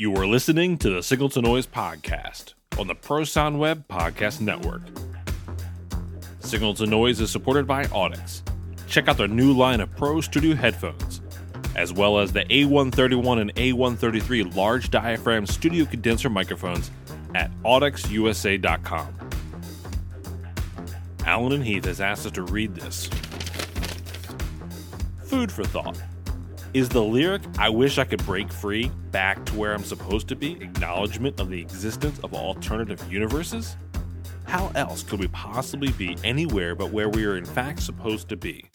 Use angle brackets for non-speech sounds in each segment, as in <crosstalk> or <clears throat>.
You are listening to the Signal to Noise podcast on the Pro Sound Web Podcast Network. Signal to Noise is supported by Audix. Check out their new line of Pro Studio headphones, as well as the A131 and A133 large diaphragm studio condenser microphones at audixusa.com. Allen and Heath has asked us to read this. Food for thought. Is the lyric, I wish I could break free, back to where I'm supposed to be, acknowledgement of the existence of alternative universes? How else could we possibly be anywhere but where we are in fact supposed to be?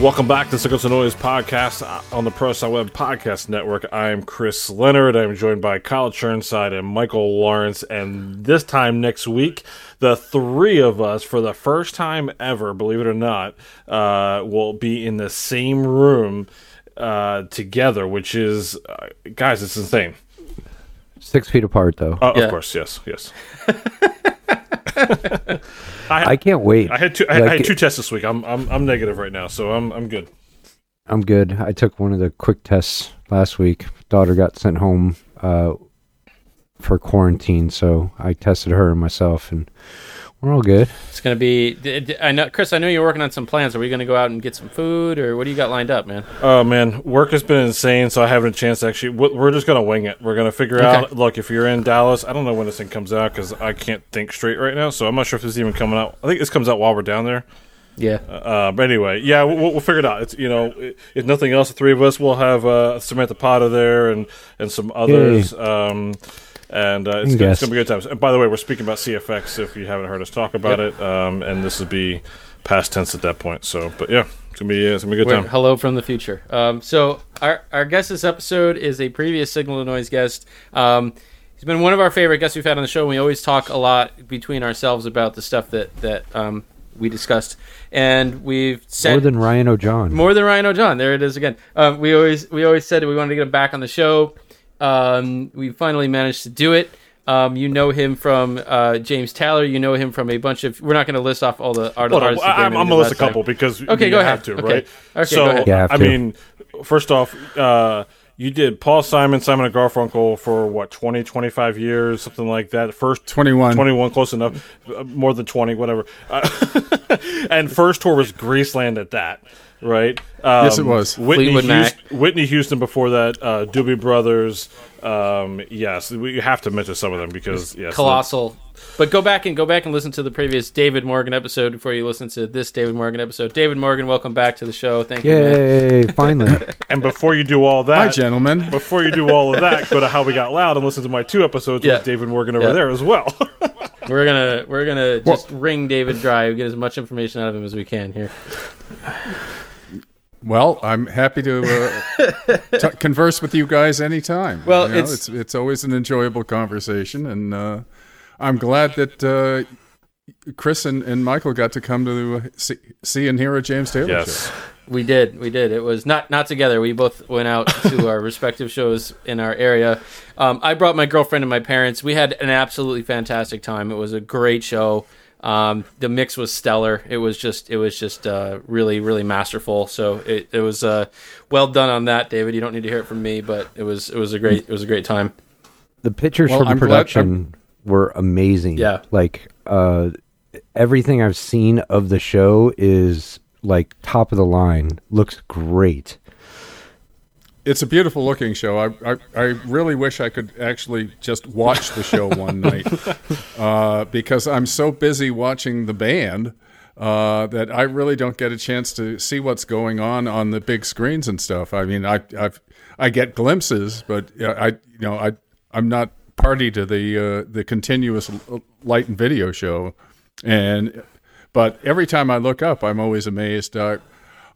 Welcome back to the Signal to Noise podcast on the Pro Sound Web Podcast Network. I'm Chris Leonard. I'm joined by Kyle Chirnside and Michael Lawrence. And this time next week, the three of us, for the first time ever, believe it or not, uh, will be in the same room uh, together, which is, uh, guys, it's insane. Six feet apart, though. Uh, Yeah. Of course, yes, yes. <laughs> I can't wait. I had two. I, I had two tests this week. I'm I'm I'm negative right now, so I'm I'm good. I'm good. I took one of the quick tests last week. Daughter got sent home uh, for quarantine, so I tested her and myself, and we're all good. It's gonna be. I know, Chris. I know you're working on some plans. Are we gonna go out and get some food, or what do you got lined up, man? Oh man, work has been insane, so I haven't a chance to actually. we- We're just gonna wing it. We're gonna figure Okay. out. Look, if you're in Dallas, I don't know when this thing comes out because I can't think straight right now. So I'm not sure if this is even coming out. I think this comes out while we're down there. Yeah. Uh, but anyway, yeah, we'll, we'll figure it out. It's you know, if nothing else, the three of us will have uh, Samantha Potter there and and some others. Um, and uh, it's, gonna, it's gonna be good times. And by the way, we're speaking about CFX. If you haven't heard us talk about it, um, and this would be past tense at that point. So, but yeah, it's gonna be it's gonna be a good We're- time. hello from the future. Um, so our our guest this episode is a previous Signal to Noise guest. Um, he's been one of our favorite guests we've had on the show. We always talk a lot between ourselves about the stuff that that um, we discussed, and we've said More than Ryan O'John. More than Ryan O'John. There it is again. Um, we always we always said that we wanted to get him back on the show. Um, we finally managed to do it. Um, you know him from uh, James Taylor. You know him from a bunch of. We're not going to list off all the art- Hold on, artists. I, I'm, I'm gonna list a last time. couple because Okay, you go have ahead. to, Okay. right? Okay, so go ahead. You have I to. mean, first off, uh, you did Paul Simon, Simon and Garfunkel for what 20, 25 years, something like that. First 21. 21, close enough, uh, more than twenty, whatever. Uh, <laughs> and first tour was Graceland at that. Right. Um, Yes, it was. Whitney, Fleetwood Mac. Houston, Whitney Houston before that. Uh, Doobie Brothers. Um, yes, we have to mention some of them because yes, Colossal. But go back and go back and listen to the previous David Morgan episode before you listen to this David Morgan episode. David Morgan, welcome back to the show. Thank you. Man. Yay! Finally, <laughs> And before you do all that, Hi, gentlemen. before you do all of that, go to How We Got Loud and listen to my two episodes Yeah. with David Morgan over Yeah. there as well. <laughs> We're gonna we're gonna just wring David dry, get as much information out of him as we can here. Well, I'm happy to uh, <laughs> t- converse with you guys anytime. Well, You know, it's- it's it's always an enjoyable conversation, and uh, I'm glad that uh, Chris and, and Michael got to come to see, see and hear a James Taylor yes. show. We did, we did. It was not not together. We both went out to <laughs> our respective shows in our area. Um, I brought my girlfriend and my parents. We had an absolutely fantastic time. It was a great show. Um, the mix was stellar. It was just it was just uh, really really masterful. So it, it was uh, well done on that, David. You don't need to hear it from me, but it was it was a great it was a great time. the pictures Well, from the I'm glad- production were amazing. Yeah. like uh, everything I've seen of the show is like top of the line. Looks great. It's a beautiful looking show. I, I, I really wish I could actually just watch the show one night <laughs> uh, because I'm so busy watching the band uh, that I really don't get a chance to see what's going on on the big screens and stuff. I mean, I I've, I get glimpses, but I you know I I'm not party to the uh, the continuous light and video show, and but every time I look up, I'm always amazed. Uh,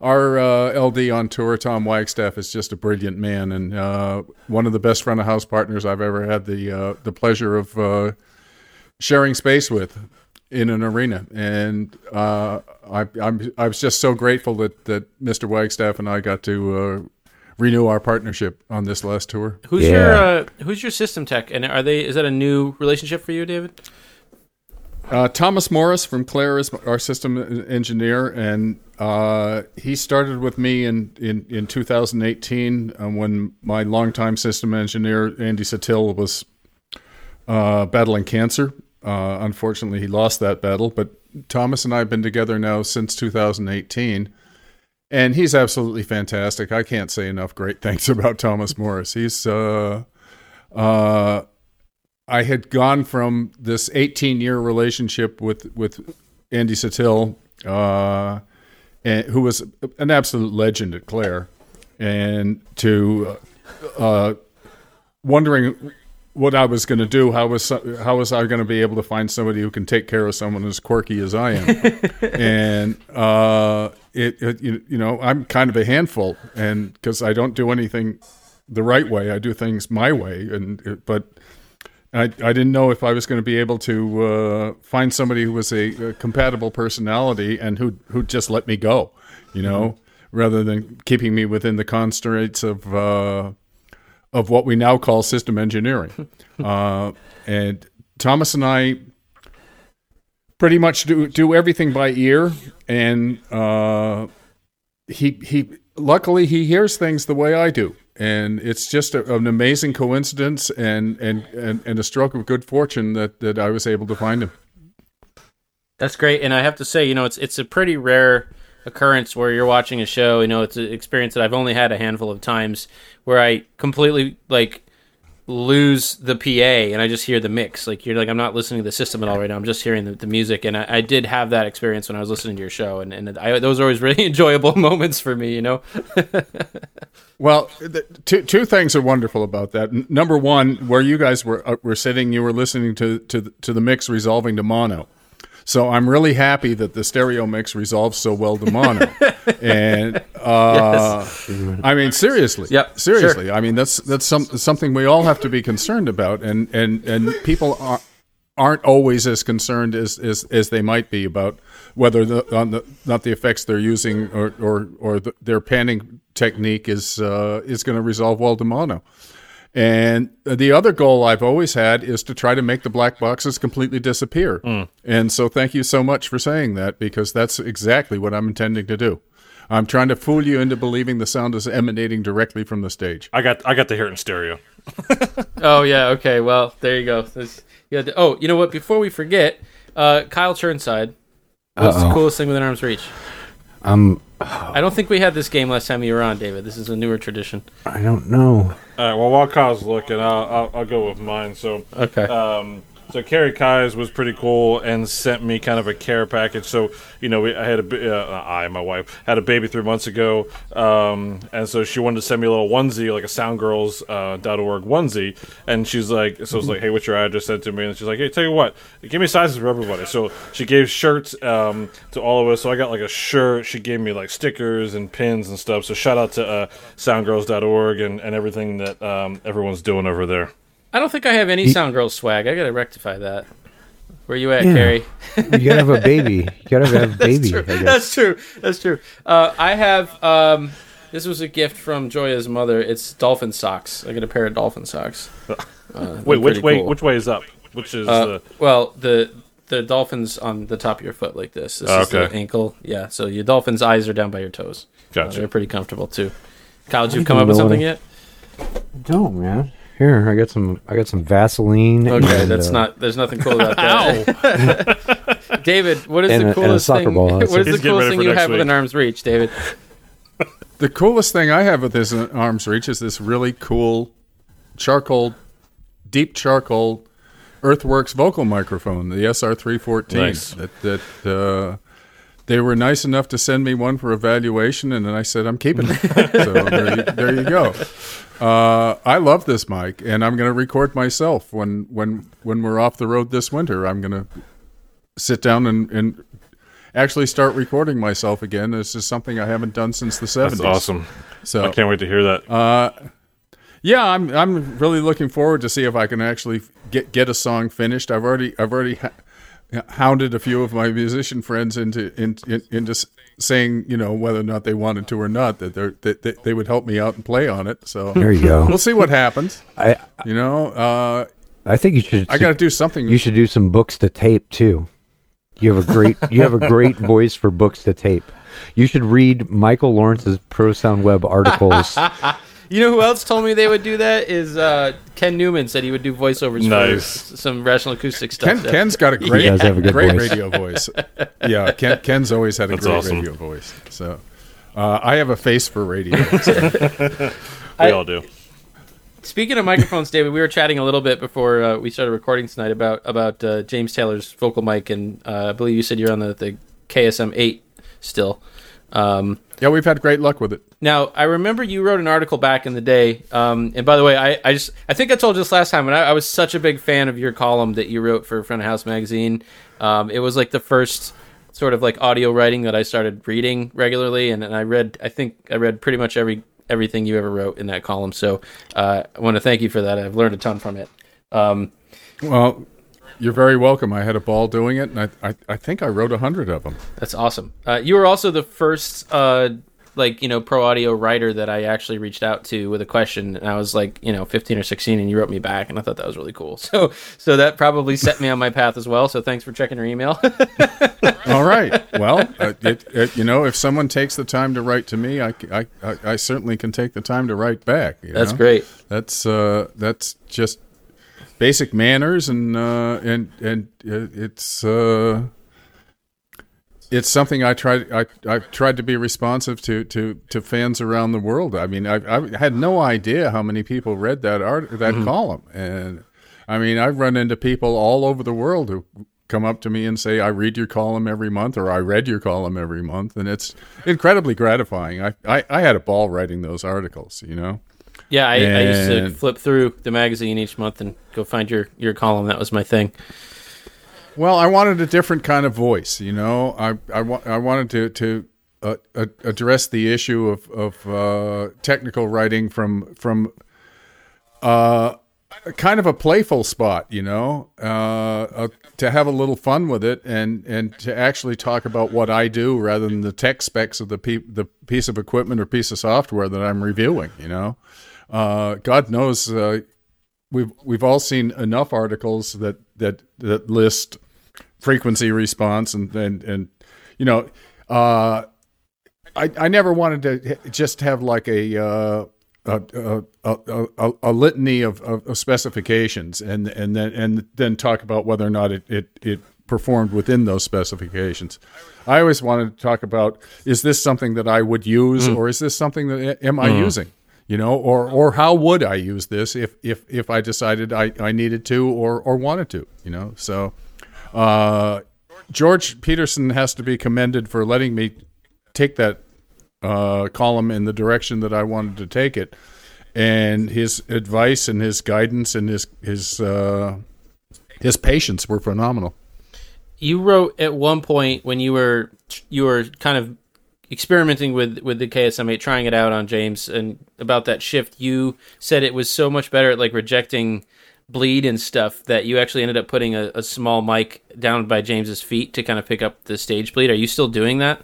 our uh, LD on tour, Tom Wagstaff, is just a brilliant man and uh, one of the best front of house partners I've ever had the uh, the pleasure of uh, sharing space with in an arena. And uh, I, I'm I was just so grateful that that Mr. Wagstaff and I got to uh, renew our partnership on this last tour. Who's Yeah. your uh, Who's your system tech? And are they? Is that a new relationship for you, David? Uh, Thomas Morris from Clair is our system engineer, and uh, he started with me in in, in 2018 uh, when my longtime system engineer Andy Satil was uh, battling cancer. Uh, unfortunately, he lost that battle, but Thomas and I have been together now since 2018, and he's absolutely fantastic. I can't say enough great things <laughs> about Thomas Morris. He's uh, uh, I had gone from this 18 year relationship with with Andy Satil, uh, and, who was an absolute legend at Clair, and to uh, wondering what I was going to do. How was how was I going to be able to find somebody who can take care of someone as quirky as I am? <laughs> and uh, it, it, you know I'm kind of a handful, and because I don't do anything the right way, I do things my way, and but. I, I didn't know if I was going to be able to uh, find somebody who was a, a compatible personality and who who just let me go, you know, mm-hmm. rather than keeping me within the constraints of uh, of what we now call system engineering. <laughs> uh, and Thomas and I pretty much do do everything by ear, and uh, he he luckily he hears things the way I do and it's just a, an amazing coincidence and, and, and, and a stroke of good fortune that, that I was able to find him. That's great, and I have to say, you know, it's it's a pretty rare occurrence where you're watching a show. You know, it's an experience that I've only had a handful of times where I completely like lose the PA and I just hear the mix. Like you're like I'm not listening to the system at all right now. I'm just hearing the, the music. And I, I, did have that experience when I was listening to your show, and and I, those are always really <laughs> enjoyable <laughs> moments for me. You know. <laughs> well, the, two two things are wonderful about that. N- number one, where you guys were uh, were sitting, you were listening to to to the mix resolving to mono. So I'm really happy that the stereo mix resolves so well to mono. <laughs> and uh, yes. I mean, seriously, yep, seriously. Sure. I mean, that's that's some, something we all have to be concerned about, and and and people are, aren't always as concerned as, as, as they might be about whether the, on the not the effects they're using or or, or the, their panning technique is uh, is going to resolve well to mono. And the other goal I've always had is to try to make the black boxes completely disappear. Mm. And so thank you so much for saying that because that's exactly what I'm intending to do. I'm trying to fool you into believing the sound is emanating directly from the stage. I got I got to hear it in stereo. <laughs> oh yeah, okay. Well, there you go. you to, oh, you know what? Before we forget, uh, Kyle Chirnside. What's Uh-oh. the coolest thing within arm's reach? I don't think we had this game last time you were on, David. This is a newer tradition. I don't know. All right. Well, while Kyle's looking, I'll, I'll, I'll go with mine. So okay. Um, so Karrie Keyes was pretty cool and sent me kind of a care package. So you know, we, I had a uh, I my wife had a baby three months ago, um, and so she wanted to send me a little onesie, like a SoundGirls.org uh, .org onesie, and she's like, so I was like, hey, what's your address? Sent to me, and she's like, hey, tell you what, give me sizes for everybody. So she gave shirts um, to all of us. So I got like a shirt. She gave me like stickers and pins and stuff. So shout out to uh, SoundGirls.org and and everything that um, everyone's doing over there. I don't think I have any he, Sound Girl swag. I gotta rectify that. Where you at, yeah. Karrie? you gotta have a baby. You <laughs> gotta have a baby. That's true. That's true. That's true. Uh, I have. Um, this was a gift from Joya's mother. It's dolphin socks. I got a pair of dolphin socks. <laughs> Uh, Wait, which way? Cool. Which way is up? Which is uh, the... well the the dolphins on the top of your foot like this. This oh, is the ankle. Yeah. So your dolphin's eyes are down by your toes. Gotcha. Uh, they're pretty comfortable too. Kyle, did you come up with something yet? Don't man. Here, I got some. I got some Vaseline. Okay, and, that's uh, not. There's nothing cool about <laughs> that. <laughs> David, what is the coolest thing? Ball, <laughs> what is the coolest thing you have week. within arm's reach, David? The coolest thing I have with this arm's reach is this really cool charcoal, deep charcoal, Earthworks vocal microphone, the SR314. Nice. That that uh, they were nice enough to send me one for evaluation, and then I said I'm keeping it. <laughs> so there you, there you go. Uh, I love this mic, and I'm going to record myself when when when we're off the road this winter. I'm going to sit down and, and actually start recording myself again. This is something I haven't done since the 70s. That's awesome. So I can't wait to hear that. Uh, yeah, I'm I'm really looking forward to see if I can actually get get a song finished. I've already I've already ha- hounded a few of my musician friends into in, in, into saying you know whether or not they wanted to or not that they that they would help me out and play on it. So there you go. We'll see what happens. <laughs> I you know uh, I think you should. I got to do something. You should do some books to tape too. You have a great <laughs> you have a great voice for books to tape. You should read Michael Lawrence's Pro Sound Web articles. <laughs> You know who else told me they would do that? Is uh, Ken Newman said he would do voiceovers Nice. for some rational acoustic stuff. Ken, Ken's got a great, does have a good great voice. radio voice. Yeah, Ken, Ken's always had a That's great awesome. radio voice. So uh, I have a face for radio. so- <laughs> We I- all do. Speaking of microphones, David, we were chatting a little bit before uh, we started recording tonight about about uh, James Taylor's vocal mic, and uh, I believe you said you're on the, the KSM eight still. Um, yeah, we've had great luck with it. Now, I remember you wrote an article back in the day, um, and by the way, I, I just I think I told you this last time, and I, I was such a big fan of your column that you wrote for Front of House magazine. Um, it was like the first sort of like audio writing that I started reading regularly, and, and I read I think I read pretty much every everything you ever wrote in that column. So uh, I want to thank you for that. I've learned a ton from it. Um, Well, you're very welcome. I had a ball doing it, and I, I, I think I wrote a hundred of them. That's awesome. Uh, you were also the first, uh, like you know, pro audio writer that I actually reached out to with a question, and I was like, you know, fifteen or sixteen, and you wrote me back, and I thought that was really cool. <laughs> So, so that probably set me on my path as well. So, thanks for checking your email. <laughs> All right. Well, uh, it, it, you know, if someone takes the time to write to me, I, I, I, I certainly can take the time to write back. you That's know? great. That's uh, that's just basic manners, and uh, and and uh, it's uh, it's something I tried. I I've tried to be responsive to to to fans around the world. I mean, I I had no idea how many people read that art that column, and I mean, I've run into people all over the world who come up to me and say, "I read your column every month," or "I read your column every month," and it's incredibly gratifying. I I, I had a ball writing those articles, you know. Yeah, I, I used to flip through the magazine each month and go find your your column. That was my thing. Well, I wanted a different kind of voice, you know. I I, wa- I wanted to to uh, uh, address the issue of of uh, technical writing from from uh, kind of a playful spot, you know, uh, uh, to have a little fun with it and and to actually talk about what I do rather than the tech specs of the pe- the piece of equipment or piece of software that I'm reviewing, you know. Uh, God knows uh, we've we've all seen enough articles that that that list frequency response and and and you know uh i i never wanted to just have like a uh a, a, a, a, a litany of, of, specifications and and then and then talk about whether or not it, it, it performed within those specifications. I always wanted to talk about is this something that I would use or is this something that am I using? You know, or or how would I use this if if if I decided I, I needed to or or wanted to, you know? So uh, George Petersen has to be commended for letting me take that uh, column in the direction that I wanted to take it, and his advice and his guidance and his his uh, his patience were phenomenal. You wrote at one point when you were you were kind of experimenting with with the KSM8, trying it out on James, and about that shift. You said it was so much better at like rejecting bleed and stuff that you actually ended up putting a, a small mic down by James's feet to kind of pick up the stage bleed. Are you still doing that?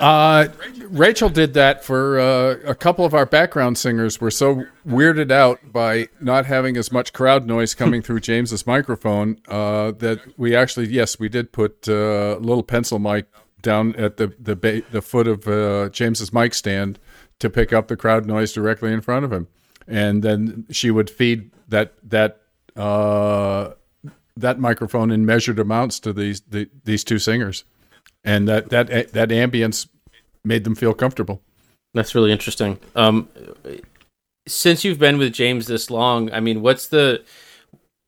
Uh, Rachel did that for uh, a couple of our background singers. Were so weirded out by not having as much crowd noise <laughs> coming through James's microphone uh, that we actually, yes, we did put uh, a little pencil mic down at the the ba- the foot of uh, James's mic stand to pick up the crowd noise directly in front of him, and then she would feed that that uh, that microphone in measured amounts to these the, these two singers and that that that ambience made them feel comfortable. That's really interesting. Um, since you've been with James this long, I mean, what's the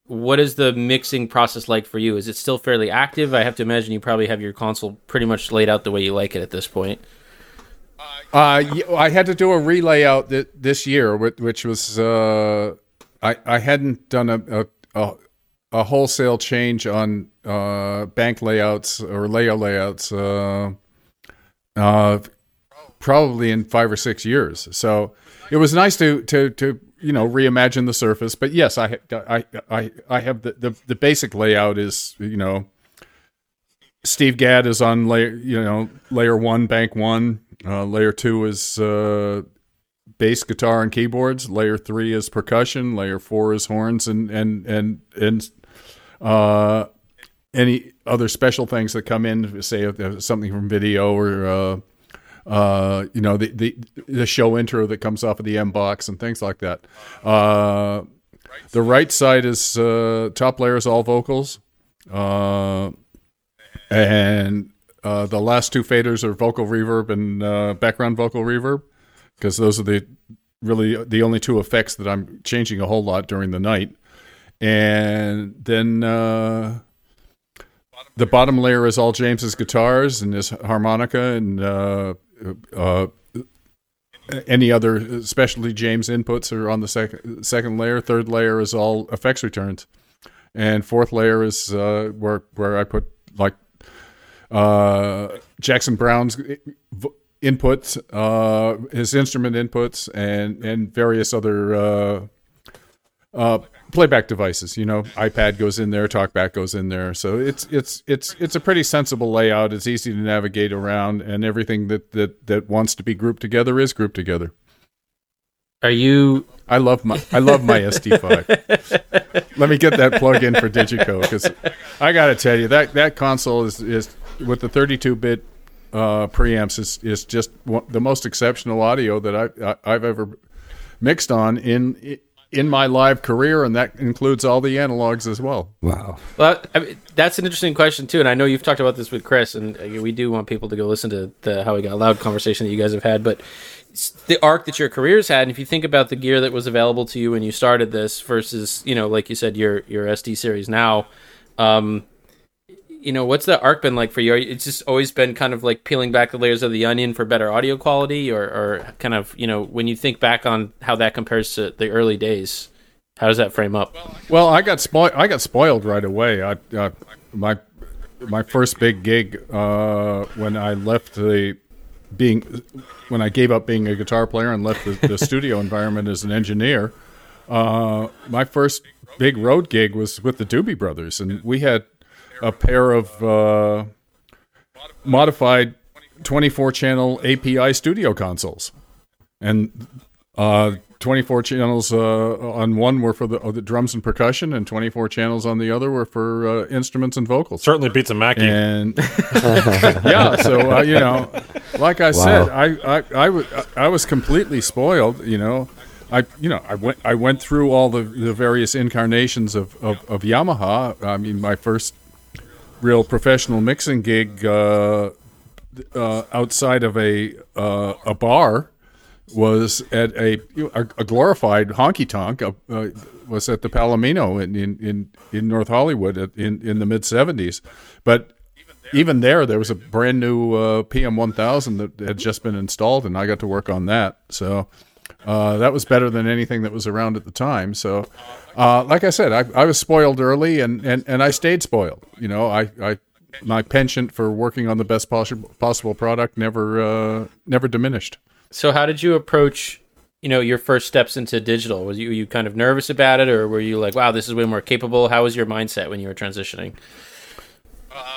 what is the mixing process like for you? Is it still fairly active? I have to imagine you probably have your console pretty much laid out the way you like it at this point. Uh, I had to do a relayout th- this year, whi- which was uh, I I hadn't done a a, a, wholesale change on uh, bank layouts or layer layouts uh, uh, probably in five or six years. So it was nice to to to you know reimagine the surface. But yes, I I I I have the the, the basic layout is you know. Steve Gadd is on layer, you know, layer one, bank one. Uh, layer two is uh, bass guitar and keyboards. Layer three is percussion. Layer four is horns and and and and uh, any other special things that come in, say there's something from video or uh, uh, you know the, the the show intro that comes off of the M box and things like that. Uh, the right side is uh, top layer is all vocals, uh, and uh, the last two faders are vocal reverb and uh, background vocal reverb because those are the really the only two effects that I'm changing a whole lot during the night. And then uh, the bottom layer is all James's guitars and his harmonica and uh, uh, any other specialty James inputs are on the second second layer. Third layer is all effects returns, and fourth layer is uh, where where I put like uh, Jackson Browne's inputs, uh, his instrument inputs, and and various other uh, uh, playback devices. You know, iPad goes in there, TalkBack goes in there. So it's it's it's it's a pretty sensible layout. It's easy to navigate around, and everything that that that wants to be grouped together is grouped together. Are you? I love my I love my SD5. Let me get that plug in for DiGiCo because I got to tell you that that console is is with the 32 bit uh, preamps is is just one, the most exceptional audio that I, I have ever mixed on in in my live career, and that includes all the analogs as well. Wow. Well, I mean, that's an interesting question too, and I know you've talked about this with Chris, and uh, we do want people to go listen to the how we got loud conversation that you guys have had, but the arc that your career's had, and if you think about the gear that was available to you when you started this versus, you know, like you said, your your SD series now, um, you know, what's the arc been like for you? It's just always been kind of like peeling back the layers of the onion for better audio quality, or, or kind of, you know, when you think back on how that compares to the early days, how does that frame up? Well, I got spoiled. I got spoiled right away. I, uh, my my first big gig uh, when I left the being when I gave up being a guitar player and left the, the <laughs> studio environment as an engineer. Uh, my first big road gig was with the Doobie Brothers, and we had a pair of uh, modified 24 channel API studio consoles. And uh, 24 channels uh, on one were for the, uh, the, drums and percussion, and 24 channels on the other were for uh, instruments and vocals. Certainly beats a Mackie. And <laughs> yeah, so uh, you know, like I wow. said, I, I, I, w- I was completely spoiled. You know, I you know I went I went through all the, the various incarnations of, of, of Yamaha. I mean, my first real professional mixing gig uh, uh, outside of a uh, a bar was at a a, glorified honky tonk. Uh, was at the Palomino in in in, in North Hollywood in in the mid '70s, but. Even there, there was a brand new uh, PM1000 that had just been installed, and I got to work on that. So uh, that was better than anything that was around at the time. So, uh, like I said, I, I was spoiled early, and, and, and I stayed spoiled. You know, I, I my penchant for working on the best possible possible product never uh, never diminished. So, how did you approach? You know, your first steps into digital. Was you, were you kind of nervous about it, or were you like, "Wow, this is way more capable"? How was your mindset when you were transitioning?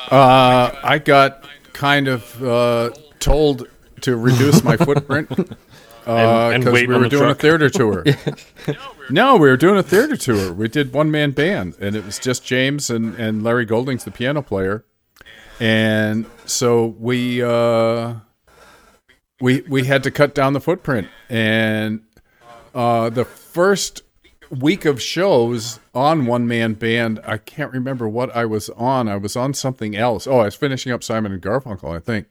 Uh, I got kind of uh, told to reduce my footprint <laughs> because uh, we were doing truck. a theater tour. <laughs> no, we were doing a theater tour. We did one man band, and it was just James and, and Larry Goldings, the piano player. And so we uh, we we had to cut down the footprint. And uh, the first week of shows on one man band, I can't remember what I was on. I was on something else. Oh, I was finishing up Simon and Garfunkel, I think.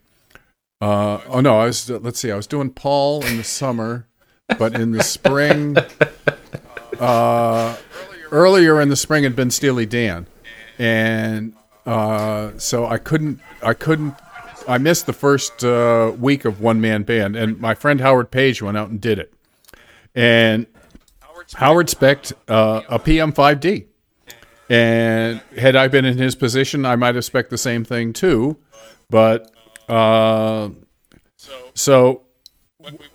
Uh, oh no, I was. Let's see. I was doing Paul in the summer, but in the spring, <laughs> uh, earlier in the spring had been Steely Dan, and uh, so I couldn't. I couldn't. I missed the first uh, week of one man band, and my friend Howard Page went out and did it, and Howard spec uh, a PM5D, and had I been in his position, I might have spec the same thing too, but uh, so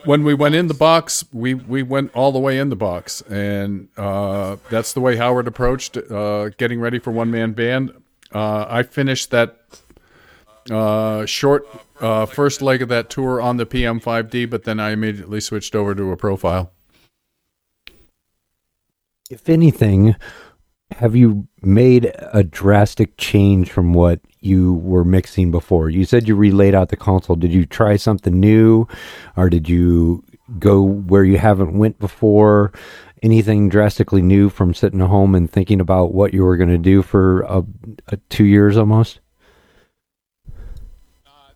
when we went in the box, we, we went all the way in the box, and uh, that's the way Howard approached uh, getting ready for one man band. Uh, I finished that uh, short uh, first leg of that tour on the PM5D, but then I immediately switched over to a profile. If anything, have you made a drastic change from what you were mixing before? You said you relayed out the console. Did you try something new, or did you go where you haven't went before? Anything drastically new from sitting at home and thinking about what you were going to do for a, two years almost?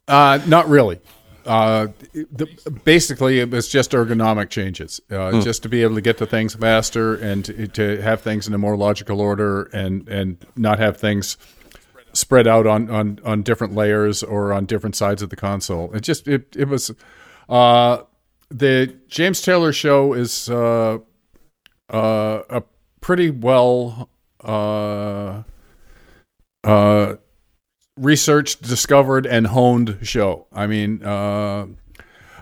Uh, not really. Uh, the, basically, it was just ergonomic changes, uh, just to be able to get to things faster and to, to have things in a more logical order, and and not have things spread out on, on, on different layers or on different sides of the console. It just it it was uh, the James Taylor show is uh, uh, a pretty well uh, uh, researched, discovered, and honed show. I mean, uh,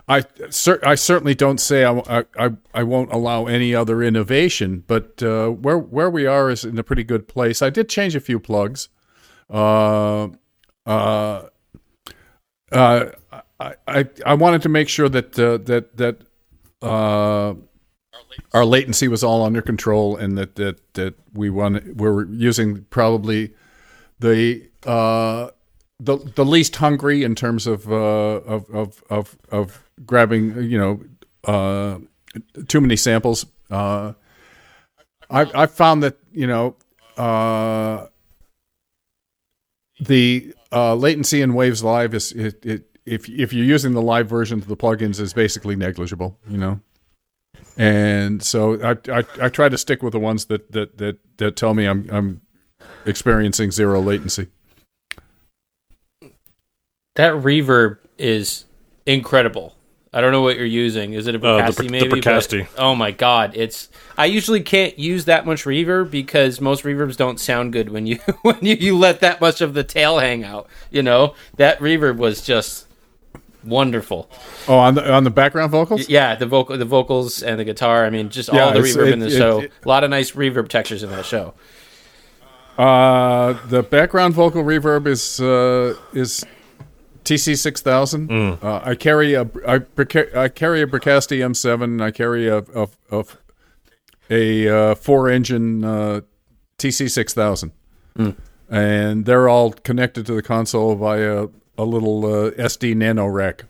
I cer- I certainly don't say I, I I won't allow any other innovation, but uh, where where we are is in a pretty good place. I did change a few plugs. Uh, uh, uh, I, I I wanted to make sure that uh, that that uh, our latency was all under control, and that that that we want we're using probably the uh, the the least hungry in terms of uh, of, of of of grabbing you know uh, too many samples. Uh, I I found that you know uh, the uh, latency in Waves Live is it, it if if you're using the live version of the plugins is basically negligible. You know. And so I, I I try to stick with the ones that, that, that, that tell me I'm I'm experiencing zero latency. That reverb is incredible. I don't know what you're using. Is it a Uh, the Bricasti Br- the maybe? But- Bricasti. oh my god, it's. I usually can't use that much reverb because most reverbs don't sound good when you <laughs> when you, you let that much of the tail hang out. You know that reverb was just wonderful. Oh, on the on the background vocals. Yeah, the vocal, the vocals and the guitar. I mean, just Yeah, all the reverb it- in the it- show. it- a lot of nice reverb textures in that show. Uh, the background vocal reverb is uh, is TC six thousand. Uh, I carry a I, carry a Bricasti M seven. I carry a a, a, a uh, four engine uh, TC six thousand, and they're all connected to the console via a little uh, SD nano rack.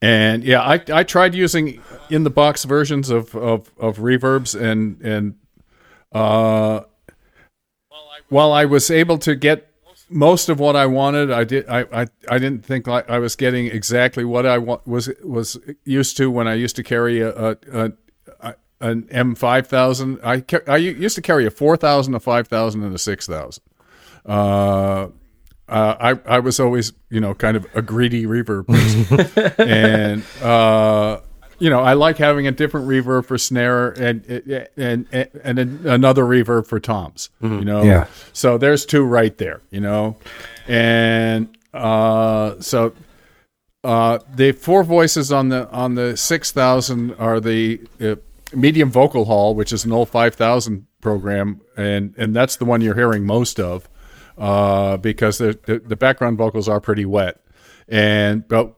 And yeah, I I tried using in the box versions of, of, of reverbs and and uh, while I was able to get most of what I wanted, I did. I, I, I didn't think like I was getting exactly what I wa- was was used to when I used to carry a, a, a, a an M five thousand. I ca- I used to carry a four thousand, a five thousand, and a six thousand. Uh, uh, I I was always you know kind of a greedy reverb person, <laughs> and uh, you know I like having a different reverb for snare and and and, and another reverb for toms. You know, Yeah. So there's two right there. You know, and uh, so uh, the four voices on the on the six thousand are the uh, medium vocal hall, which is an old five thousand program, and and that's the one you're hearing most of uh, because the, the the background vocals are pretty wet, and but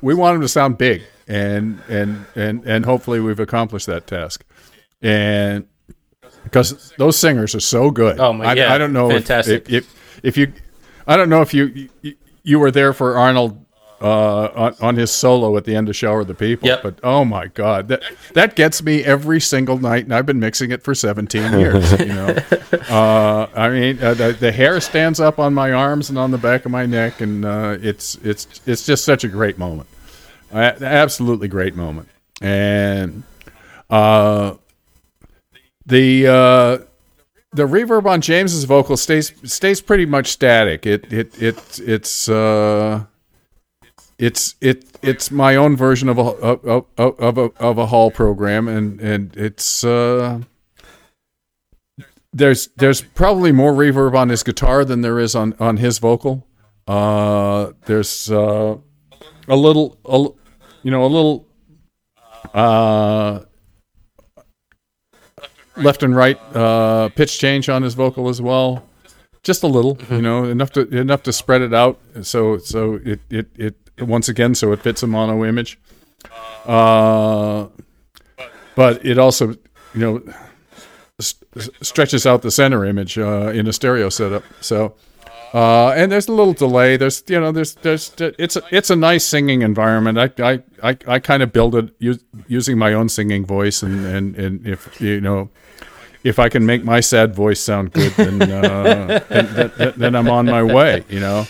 we want them to sound big, and and and and hopefully we've accomplished that task, and because those singers are so good. Oh, my- I, yeah, I don't know if- fantastic. If, if if you, I don't know if you you, you were there for Arnold. Uh, on, on his solo at the end of Shower of the People, Yep. but oh my god, that that gets me every single night, and I've been mixing it for 17 <laughs> years. You know, uh, I mean, uh, the, the hair stands up on my arms and on the back of my neck, and uh, it's it's it's just such a great moment, a- absolutely great moment, and uh, the uh, the reverb on James's vocal stays stays pretty much static. It it it it's uh, it's it it's my own version of a of, of, of a of a hall program, and and it's uh, there's there's probably more reverb on his guitar than there is on on his vocal. Uh, there's uh, a little a, you know a little uh left and right uh, pitch change on his vocal as well. Just a little, you know, enough to enough to spread it out. So so it it, it once again so it fits a mono image. Uh, but it also, you know, st- stretches out the center image uh, in a stereo setup. So, uh, and there's a little delay. There's you know there's there's it's a, it's a nice singing environment. I I I, I kind of build it us, using my own singing voice, and, and and if you know if I can make my sad voice sound good, then uh, then, then, then, I'm on my way. You know,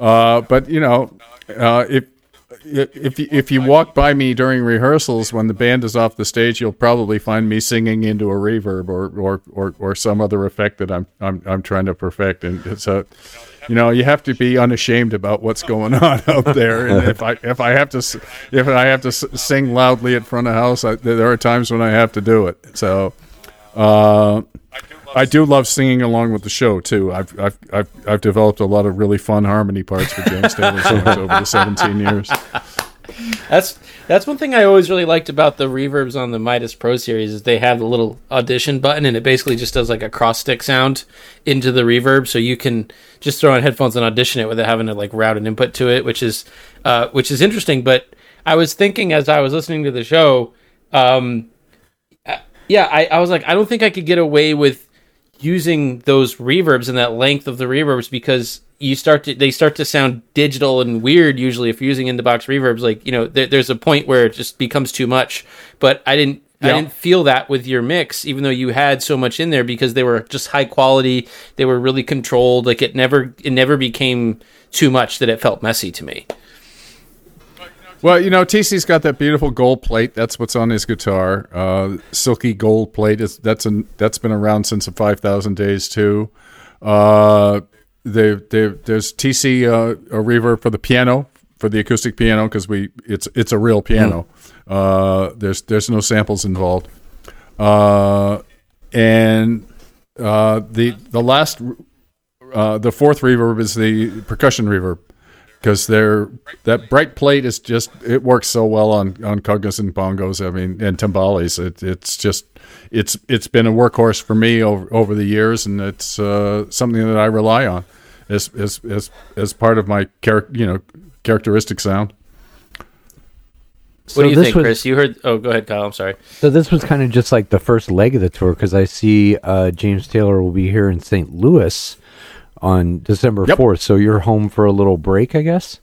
uh, but you know, uh, if if if you walk by me during rehearsals when the band is off the stage, you'll probably find me singing into a reverb or or, or, or some other effect that I'm I'm I'm trying to perfect. And so, you know, you have to be unashamed about what's going on <laughs> out there. And if I if I have to if I have to sing loudly in front of house, I, there are times when I have to do it. So. Uh, I do love singing along with the show too. I've I've I've, I've developed a lot of really fun harmony parts for James Taylor <laughs> songs over the 17 years. That's that's one thing I always really liked about the reverbs on the Midas Pro series is they have the little audition button and it basically just does like a cross stick sound into the reverb, so you can just throw on headphones and audition it without having to like route an input to it, which is uh, which is interesting. But I was thinking as I was listening to the show, um, uh, yeah, I, I was like, I don't think I could get away with using those reverbs and that length of the reverbs because you start to they start to sound digital and weird usually if you're using in the box reverbs. Like you know there, there's a point where it just becomes too much. But i didn't yeah. i didn't feel that with your mix even though you had so much in there because they were just high quality. They were really controlled. Like it never it never became too much that it felt messy to me well, you know, TC's got that beautiful gold plate. That's what's on his guitar. Uh, silky gold plate. Is that's an that's been around since the Five Thousand Days too. Uh, they, they, there's TC uh, a reverb for the piano for the acoustic piano because we it's it's a real piano. Mm. Uh, there's there's no samples involved. Uh, and uh, the the last uh, the fourth reverb is the percussion reverb because they're that bright plate is just it works so well on on congas and bongos. I mean, and timbales. It, it's just it's it's been a workhorse for me over over the years, and it's uh, something that I rely on as as as as part of my character, you know, characteristic sound. So what do you think, was, Chris? You heard? Oh, go ahead, Kyle. I'm sorry. So this was kind of just like the first leg of the tour because I see uh, James Taylor will be here in St. Louis on December yep. 4th. So you're home for a little break, I guess?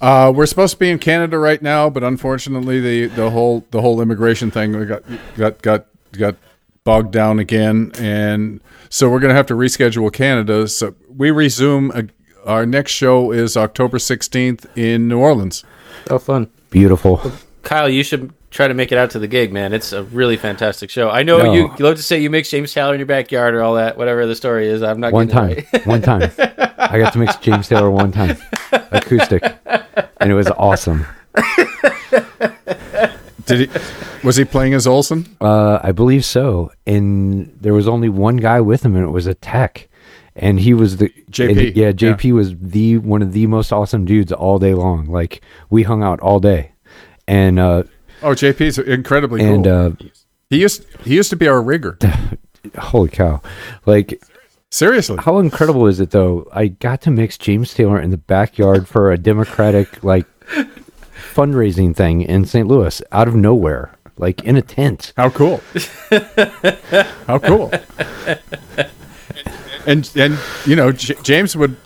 Uh, we're supposed to be in Canada right now, but unfortunately, the, the whole the whole immigration thing got got got got bogged down again, and so we're going to have to reschedule Canada. So we resume. A, our next show is October sixteenth in New Orleans. Oh, fun! Beautiful. Kyle, you should try to make it out to the gig, man. It's a really fantastic show. I know no. you, you love to say you mix James Taylor in your backyard or all that, whatever the story is. I'm not one time, right. one time. I got to mix James Taylor one time, acoustic, and it was awesome. Did he? Was he playing as Olson? Uh, I believe so. And there was only one guy with him, and it was a tech. And he was the JP. yeah, JP yeah. was the one of the most awesome dudes all day long. Like we hung out all day, and uh, Oh, JP's incredibly and, cool. Uh, he used he used to be our rigger. <laughs> Holy cow! Like seriously, how incredible is it though? I got to mix James Taylor in the backyard for a Democratic <laughs> like fundraising thing in St. Louis out of nowhere, like in a tent. How cool! how cool! and and you know J- James would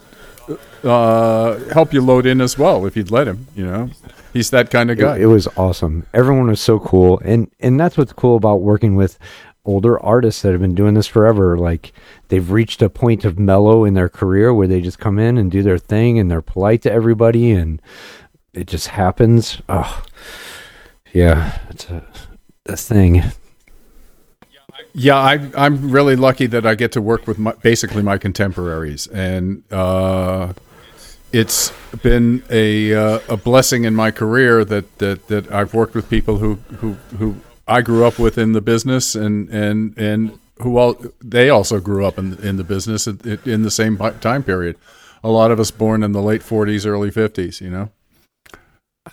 uh, help you load in as well if you'd let him. You know. He's that kind of guy. It, it was awesome. Everyone was so cool, and and that's what's cool about working with older artists that have been doing this forever. Like they've reached a point of mellow in their career where they just come in and do their thing, and they're polite to everybody, and it just happens. Oh, yeah, it's a, a thing. Yeah, I, I'm really lucky that I get to work with my, basically my contemporaries, and uh, it's been a uh, a blessing in my career that, that that I've worked with people who who who I grew up with in the business and and and who all they also grew up in in the business in the same time period. A lot of us born in the late 40s, early 50s. You know.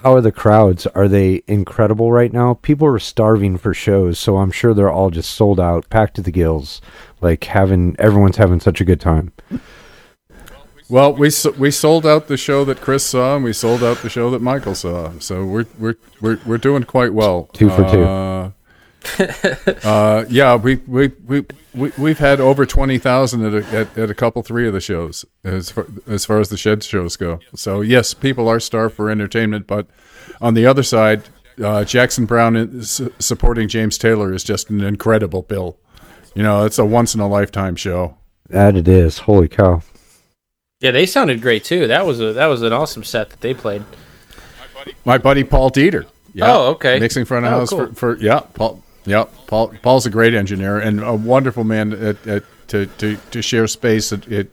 How are the crowds? Are they incredible right now? People are starving for shows, so I'm sure they're all just sold out, packed to the gills, like having everyone's having such a good time. Well, we we sold out the show that Chris saw, and we sold out the show that Michael saw. So we're we're we're we're doing quite well. Two for two. Uh, <laughs> uh, yeah, we we we we we've had over twenty thousand at, a- at at a couple three of the shows as far, as far as the shed shows go. So yes, people are starved for entertainment, but on the other side, uh, Jackson Browne is supporting James Taylor is just an incredible bill. You know, it's a once in a lifetime show. That it is. Holy cow. Yeah, they sounded great too. That was a that was an awesome set that they played. My buddy Paul Dieter. Yeah, Oh, okay. Mixing front of Oh, house cool. for, for yeah, Paul. Yeah, Paul. Paul's a great engineer and a wonderful man at, at, to, to to share space at at,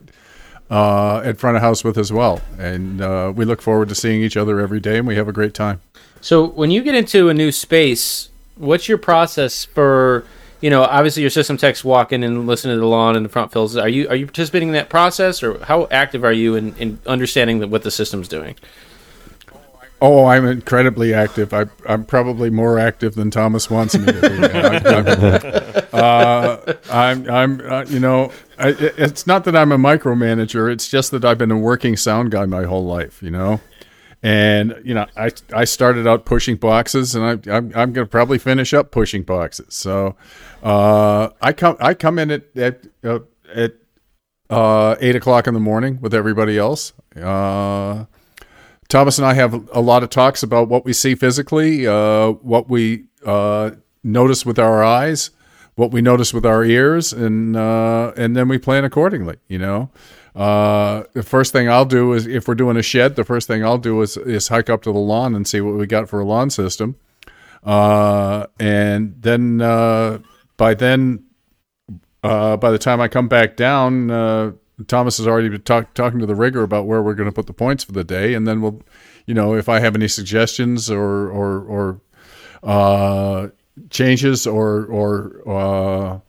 uh, at front of house with as well. And uh, we look forward to seeing each other every day, and we have a great time. So when you get into a new space, what's your process for? You know, obviously your system techs walk in and listen to the lawn and the front fills. Are you are you participating in that process, or how active are you in, in understanding what the system's doing? Oh, I'm incredibly active. I, I'm probably more active than Thomas wants me to be. I, I'm, <laughs> uh, I'm, I'm uh, you know, I, it's not that I'm a micromanager. It's just that I've been a working sound guy my whole life, you know. And you know, I I started out pushing boxes, and I, I'm I'm going to probably finish up pushing boxes. So, uh, I come I come in at at uh, at uh, eight o'clock in the morning with everybody else. Uh, Thomas and I have a lot of talks about what we see physically, uh, what we uh, notice with our eyes, what we notice with our ears, and uh, and then we plan accordingly. You know, uh, the first thing I'll do is if we're doing a shed, the first thing I'll do is is hike up to the lawn and see what we got for a lawn system, uh, and then uh, by then uh, by the time I come back down, uh, Thomas has already been talk, talking to the rigger about where we're going to put the points for the day, and then we'll, you know, if I have any suggestions or or or changes or or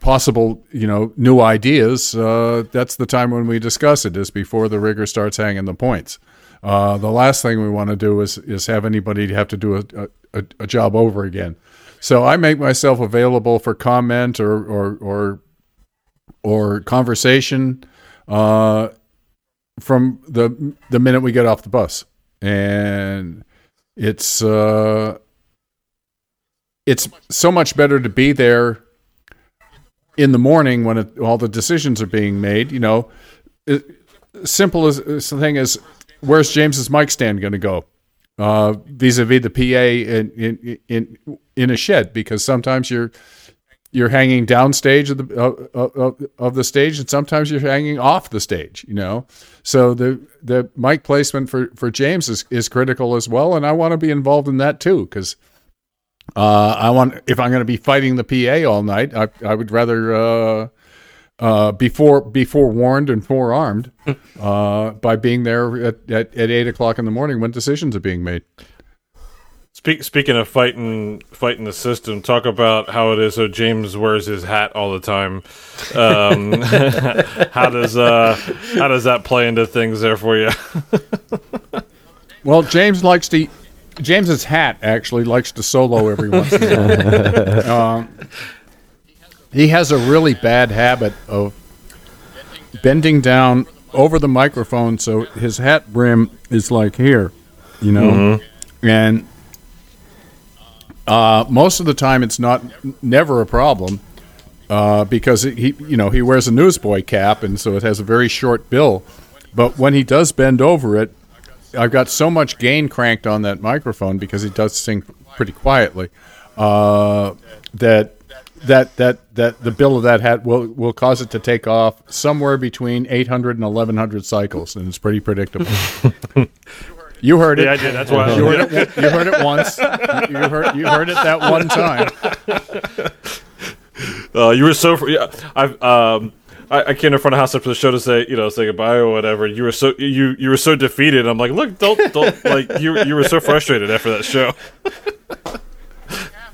possible, you know, new ideas, uh, that's the time when we discuss it. Is before the rigger starts hanging the points. Uh, the last thing we want to do is is have anybody have to do a, a, a job over again. So I make myself available for comment or or or, or conversation uh, from the the minute we get off the bus, and it's uh, it's so much better to be there in the morning when it, all the decisions are being made. You know, it, simple as, the thing is, where's James's mic stand going to go? uh, vis-a-vis the PA in, in in in a shed because sometimes you're you're hanging downstage of the of, of, of the stage and sometimes you're hanging off the stage you know so the the mic placement for for James is, is critical as well and I want to be involved in that too because uh, I want if I'm going to be fighting the PA all night I I would rather uh, uh, before before warned and forearmed <laughs> uh, by being there at, at, at eight o'clock in the morning when decisions are being made. Speak, speaking of fighting fighting the system, talk about how it is. So James wears his hat all the time. Um, <laughs> how does uh, how does that play into things there for you? <laughs> Well, James likes to. James's hat actually likes to solo every once in a while. <laughs> um, he has a really bad habit of bending down over the microphone, so his hat brim is like here, you know, and uh, most of the time it's not never a problem uh, because he you know he wears a newsboy cap and so it has a very short bill, but when he does bend over it, I've got so much gain cranked on that microphone because it does sing pretty quietly uh, that that that that the bill of that hat will will cause it to take off somewhere between 800 and 1100 cycles, and it's pretty predictable. <laughs> you heard it. Yeah, I did. That's why you heard it. You heard it once. You heard you heard it that one time. <laughs> Uh, you were so yeah. I've um. I, I came in front of house after the show to say, you know, say goodbye or whatever. You were so you you were so defeated. I'm like, look, don't don't <laughs> like you you were so frustrated after that show.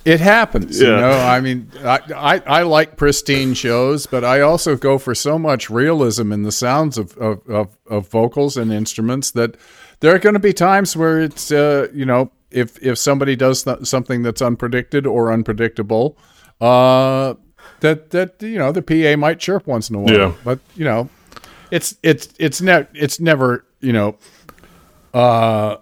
It happens, you know. I mean, I, I I like pristine shows, but I also go for so much realism in the sounds of of, of, of vocals and instruments that there are going to be times where it's uh, you know if if somebody does th- something that's unpredicted or unpredictable, uh, that that you know the PA might chirp once in a while. Yeah. But you know, it's it's it's ne- it's never you know, uh,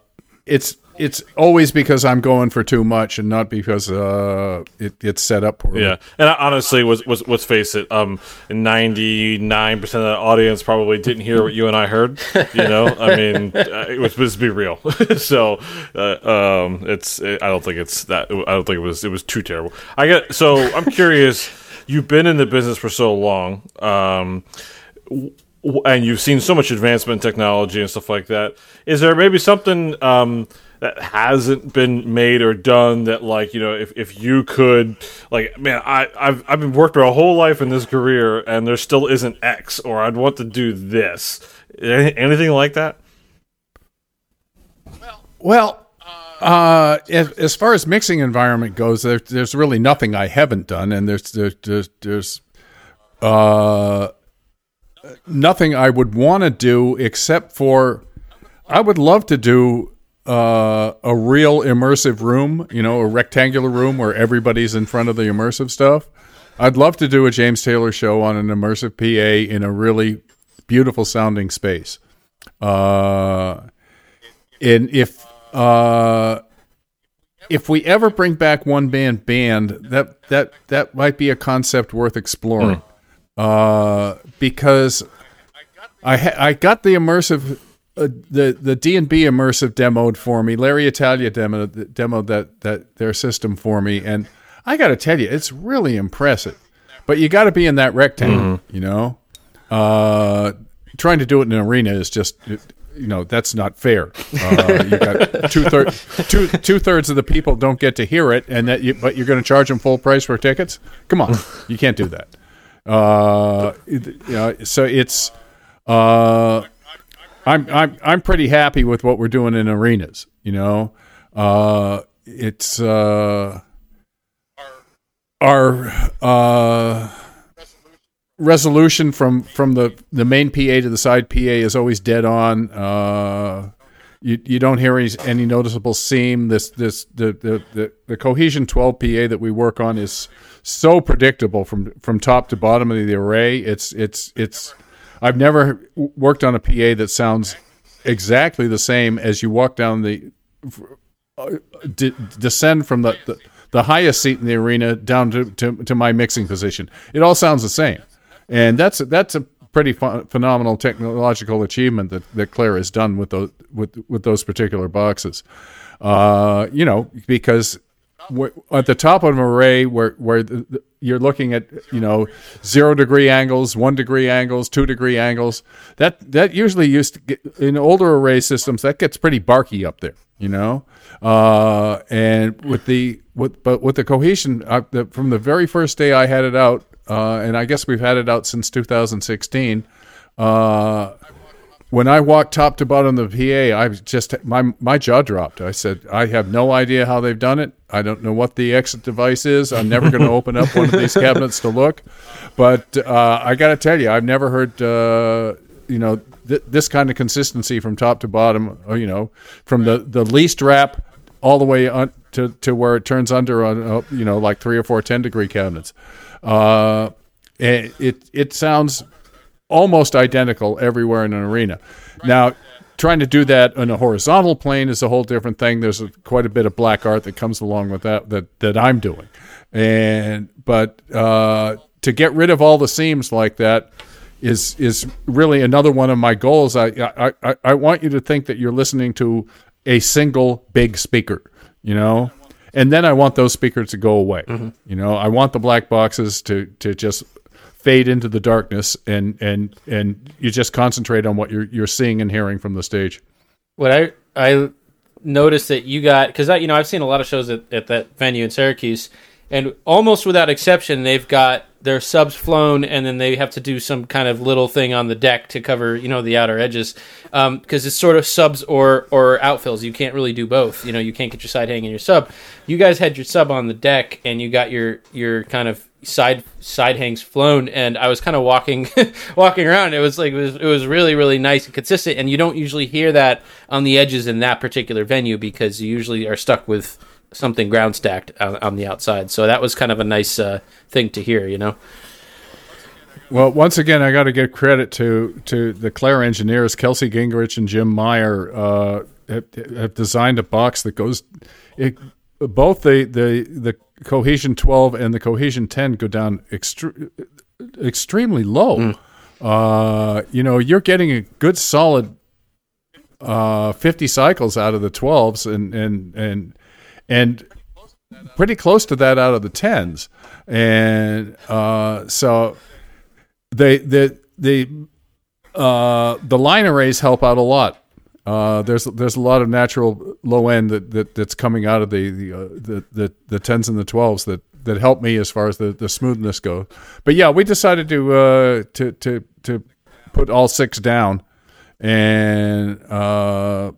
it's it's always because I'm going for too much and not because uh, it, it's set up poorly. Yeah, and I, honestly, was was let's face it, um, ninety nine percent of the audience probably didn't hear what you and I heard. You know, I <laughs> mean, uh, it was let's be real. <laughs> so, uh, um, it's it, I don't think it's that. I don't think it was it was too terrible. I get so I'm curious. You've been in the business for so long. Um, and you've seen so much advancement in technology and stuff like that. Is there maybe something um, that hasn't been made or done that like you know if, if you could like man I I've I've been worked my whole life in this career and there still isn't X or I'd want to do this anything like that Well, uh, as, as far as mixing environment goes, there, there's really nothing I haven't done, and there's there's there's, there's uh, nothing I would want to do except for I would love to do uh, a real immersive room, you know, a rectangular room where everybody's in front of the immersive stuff. I'd love to do a James Taylor show on an immersive PA in a really beautiful sounding space. Uh, and if uh, if we ever bring back one band band, that that that might be a concept worth exploring. Uh, because I ha- I got the immersive uh, the the D and B immersive demoed for me. Larry Italia demo demoed that that their system for me, and I got to tell you, it's really impressive. But you got to be in that rectangle, you know. Uh, trying to do it in an arena is just you know that's not fair. Uh, you got two thirds two two thirds of the people don't get to hear it, and that you, but you're going to charge them full price for tickets. Come on, you can't do that. Uh, so it's uh, I'm I'm I'm pretty happy with what we're doing in arenas. You know, uh, it's uh, our uh, resolution from from the the main PA to the side PA is always dead on. Uh, you you don't hear any, any noticeable seam. This this the, the the the cohesion 12 PA that we work on is so predictable from from top to bottom of the array. It's it's it's. I've never worked on a PA that sounds exactly the same as you walk down the de- descend from the, the the highest seat in the arena down to, to, to my mixing position. It all sounds the same, and that's that's a pretty ph- phenomenal technological achievement that, that Clair has done with those with with those particular boxes. Uh, you know, because we're- at the top of an array where where the, the- you're looking at you know zero degree angles, one degree angles, two degree angles. That that usually used to get in older array systems. That gets pretty barky up there, you know. Uh, and with the with but with the cohesion uh, the, from the very first day I had it out, uh, and I guess we've had it out since 2016. Uh, when I walked top to bottom of the PA, I just my my jaw dropped. I said, I have no idea how they've done it. I don't know what the exit device is. I'm never going <laughs> to open up one of these cabinets to look. But uh, I got to tell you, I've never heard uh, you know th- this kind of consistency from top to bottom. Or, you know, from the the least wrap all the way on to, to where it turns under on uh, you know like three or four 10 degree cabinets. Uh, it it, it sounds almost identical everywhere in an arena. Now, trying to do that on a horizontal plane is a whole different thing. There's a, quite a bit of black art that comes along with that that, that I'm doing, and but uh, to get rid of all the seams like that is is really another one of my goals. I, I, I want you to think that you're listening to a single big speaker, you know. And then I want those speakers to go away. Mm-hmm. You know, I want the black boxes to, to just fade into the darkness and and and you just concentrate on what you're you're seeing and hearing from the stage. What I I noticed that you got because I you know I've seen a lot of shows at, at that venue in Syracuse, and almost without exception they've got their subs flown and then they have to do some kind of little thing on the deck to cover you know the outer edges um, because it's sort of subs or or outfills. You can't really do both. You know you can't get your side hang and your sub. You guys had your sub on the deck and you got your your kind of side side hangs flown and I was kind of walking <laughs> walking around it was like it was it was really really nice and consistent and you don't usually hear that on the edges in that particular venue because you usually are stuck with something ground stacked on, on the outside so that was kind of a nice uh, thing to hear you know Well, once again, I got to give credit to to the Clair engineers, Kelsey Gingrich and Jim Meyer. Uh, have, have designed a box that goes. It, both the, the the cohesion 12 and the cohesion 10 go down extre- extremely low. Uh, you know, you're getting a good solid uh, 50 cycles out of the 12s and and and and pretty close to that out of the 10s. And uh, so they the the uh, the line arrays help out a lot. Uh, there's there's a lot of natural low end that, that that's coming out of the the, uh, the the the tens and the twelves that that help me as far as the, the smoothness goes. But yeah, we decided to uh, to to to put all six down, and uh,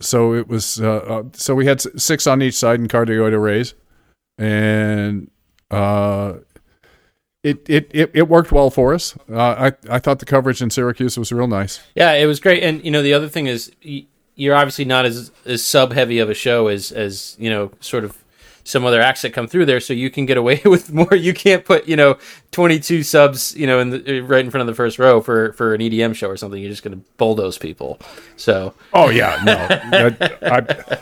so it was uh, uh, so we had six on each side in cardioid arrays, and uh, it, it, it, it worked well for us. Uh, I I thought the coverage in Syracuse was real nice. Yeah, it was great. And you know, the other thing is, you're obviously not as as sub heavy of a show as as you know, sort of some other acts that come through there. So you can get away <laughs> with more. You can't put you know 22 subs you know in the, right in front of the first row for for an EDM show or something. You're just going to bulldoze people. So Oh yeah, no. <laughs> I, I,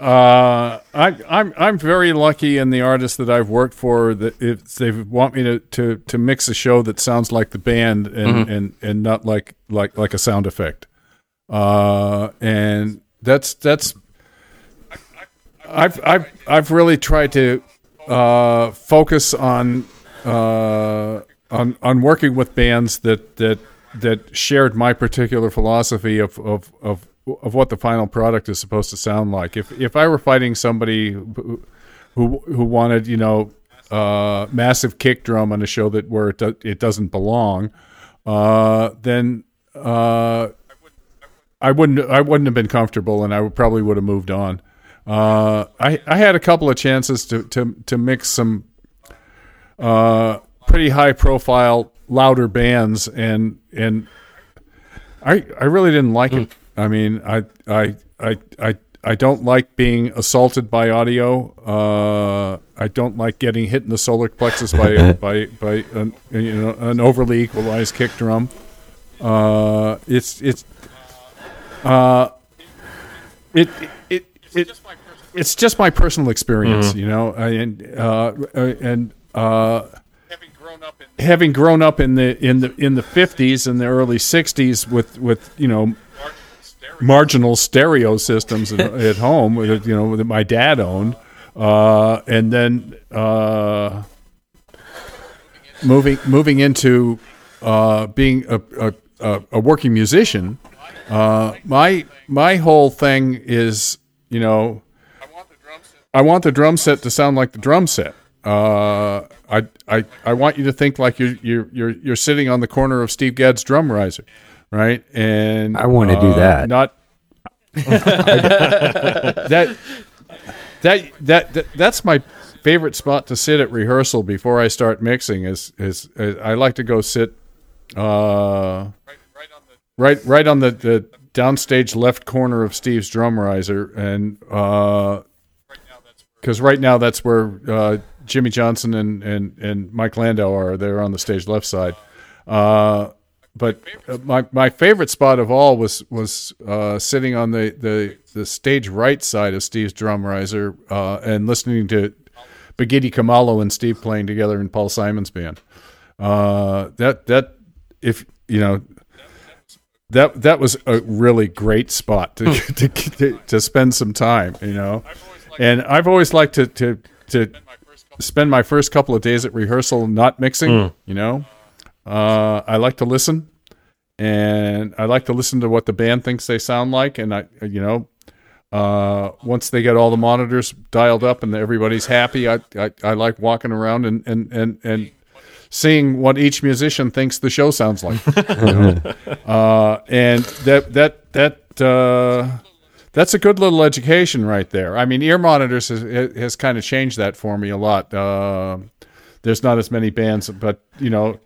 uh, I, I'm I'm very lucky in the artists that I've worked for that if they want me to, to, to mix a show that sounds like the band and, and, and not like, like like a sound effect, uh, and that's that's I've I've I've really tried to uh, focus on uh, on on working with bands that that that shared my particular philosophy of of of of what the final product is supposed to sound like. If if I were fighting somebody who who, wanted you know uh, massive kick drum on a show that where it do, it doesn't belong, uh, then uh, I wouldn't I wouldn't have been comfortable, and I would probably would have moved on. Uh, I I had a couple of chances to to to mix some uh, pretty high profile louder bands, and and I I really didn't like it. I mean, I I I I. I don't like being assaulted by audio. Uh, I don't like getting hit in the solar plexus by <laughs> by by an, you know an overly equalized kick drum. Uh, it's it's uh, it it it it's just my personal experience, you know, and uh, uh, and uh, having grown up in the in the in the fifties and the early sixties with with you know marginal stereo systems at, at home, that, you know, that my dad owned, uh, and then uh, moving moving into uh, being a, a, a, a working musician. Uh, my my whole thing is, you know, I want the drum set to sound like the drum set. Uh, I, I I want you to think like you're you're you're you're sitting on the corner of Steve Gadd's drum riser, right? And I wanna do uh, that. Not <laughs> that that that that that's my favorite spot to sit at rehearsal before I start mixing. Is is, is I like to go sit uh, right right on the the downstage left corner of Steve's drum riser, and because right now that's where uh, Jimmy Johnson and, and and Mike Landau are. They're on the stage left side. Uh, but uh, my my favorite spot of all was was uh, sitting on the, the, the stage right side of Steve's drum riser uh, and listening to Bakithi Kumalo and Steve playing together in Paul Simon's band. Uh, that that if you know that that was a really great spot to to, <laughs> to, to spend some time, you know. And I've always liked to to to spend my first couple of days at rehearsal not mixing, you know. Uh, I like to listen, and I like to listen to what the band thinks they sound like, and I, you know, uh, once they get all the monitors dialed up and everybody's happy, I, I, I like walking around and, and, and, and seeing what each musician thinks the show sounds like. you know? <laughs> uh, and that that that uh, that's a good little education right there. I mean, ear monitors has, has kind of changed that for me a lot. Uh, there's not as many bands, but you know,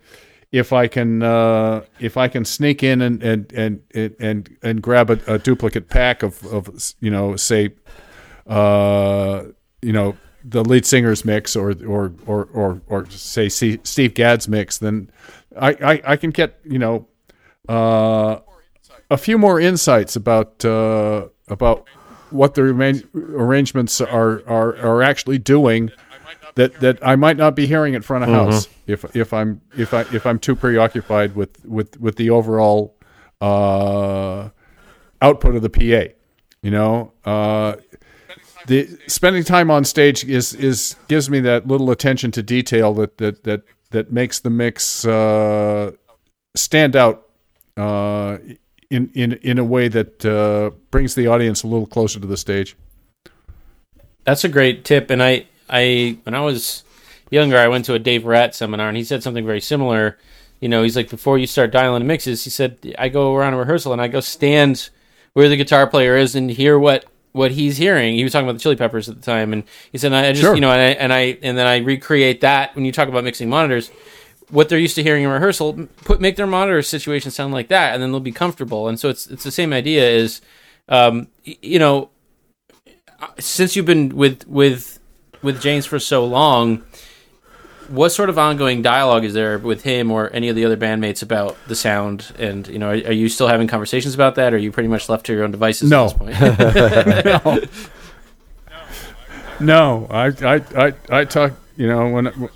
if I can uh, if I can sneak in and and and and and, grab a, a duplicate pack of of you know say uh, you know the lead singer's mix or or or or, or say Steve Gadd's mix, then I, I I can get you know uh, a few more insights about uh, about what the arrange- arrangements are, are are actually doing that that I might not be hearing in front of house if if I'm if I if I'm too preoccupied with with with the overall uh, output of the PA. You know, uh, the spending time on stage is is gives me that little attention to detail that that that that makes the mix uh, stand out uh, in in in a way that uh, brings the audience a little closer to the stage. That's a great tip. And I, I, when I was younger, I went to a Dave Rat seminar, and he said something very similar. You know, he's like, before you start dialing mixes, he said, I go around a rehearsal and I go stand where the guitar player is and hear what what he's hearing. He was talking about the Chili Peppers at the time, and he said, I just, Sure. you know, and I, and I and then I recreate that when you talk about mixing monitors. What they're used to hearing in rehearsal, put make their monitor situation sound like that, and then they'll be comfortable. And so it's it's the same idea. Is um, you know, since you've been with with with James for so long, what sort of ongoing dialogue is there with him or any of the other bandmates about the sound? And you know, are, are you still having conversations about that? Or are you pretty much left to your own devices No. at this point? <laughs> <laughs> No, I I I, I talk. You know, when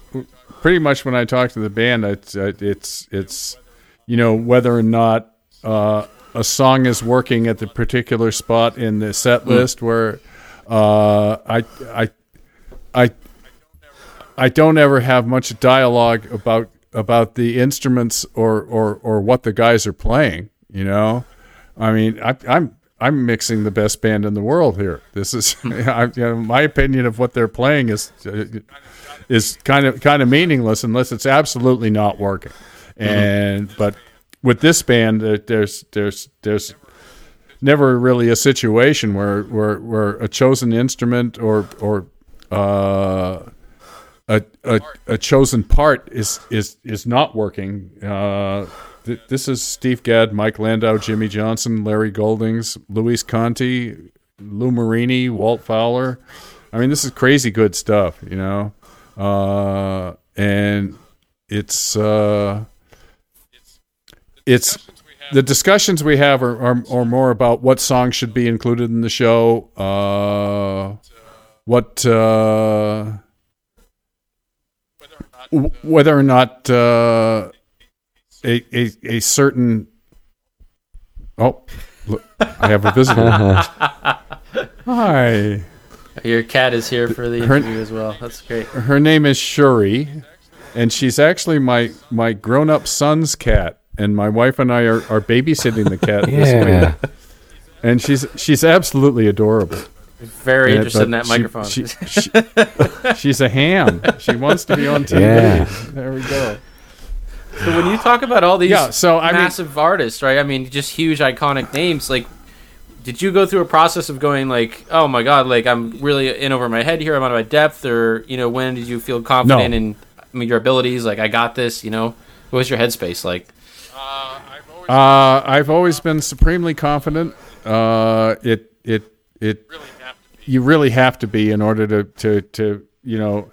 pretty much when I talk to the band, it's it's it's you know whether or not uh, a song is working at the particular spot in the set list where uh, I I I I don't ever have much dialogue about about the instruments or or or what the guys are playing. You know, I mean, I, I'm I'm mixing the best band in the world here. This is, <laughs> I, you know, my opinion of what they're playing is uh, is kind of kind of meaningless unless it's absolutely not working. And but with this band, there's there's there's never really a situation where where where a chosen instrument or or uh, a, a a chosen part is is is not working. Uh, th- this is Steve Gadd, Mike Landau, Jimmy Johnson, Larry Goldings, Luis Conte, Lou Marini, Walt Fowler. I mean, this is crazy good stuff, you know. Uh, and it's uh, it's the discussions we have are, are, are more about what songs should be included in the show, uh, what uh, whether or not uh, a, a a certain oh look, I have a visitor. <laughs> Hi, Your cat is here for the Her- interview as well. That's great. her name is Shuri, and she's actually my my grown up son's cat, and my wife and I are, are babysitting the cat this Yeah. week, and she's she's absolutely adorable. Very Yeah, interested in that she- microphone. she- <laughs> she- she's a ham. She wants to be on TV. <laughs> Yeah. There we go. so when you talk about all these Yeah, so I mean- massive artists, right? I mean, just huge iconic names. Like, did you go through a process of going like, oh my god, like I'm really in over my head here. I'm out of my depth, or you know, when did you feel confident No. in I mean, your abilities? Like, I got this. You know, what was your headspace like? Uh, I've always been supremely confident. Uh, it it it you really have to be in order to to to you know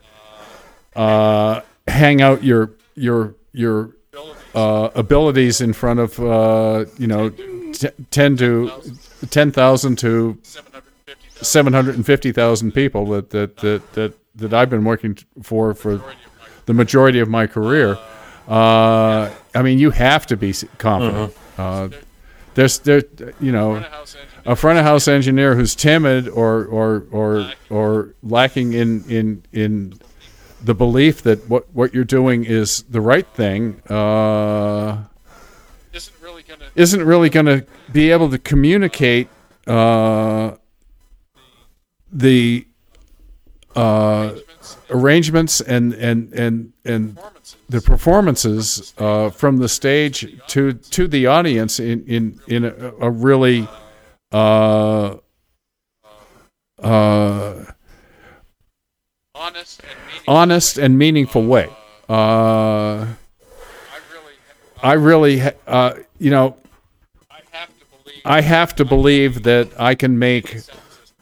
uh, hang out your your your uh, abilities in front of uh, you know t- ten to ten thousand to seven hundred and fifty thousand people that that that that that I've been working for for the majority of my career. Uh, I mean, you have to be confident. Uh, there's there, you know, a front of house engineer who's timid or or or or lacking in in in the belief that what what you're doing is the right thing. Uh, isn't really going to be able to communicate uh, the uh, arrangements. and and and and the performances uh, from the stage to to the audience in in in a, a really uh, uh, honest and meaningful way. Uh, I really, uh, you know, I have to believe that I can make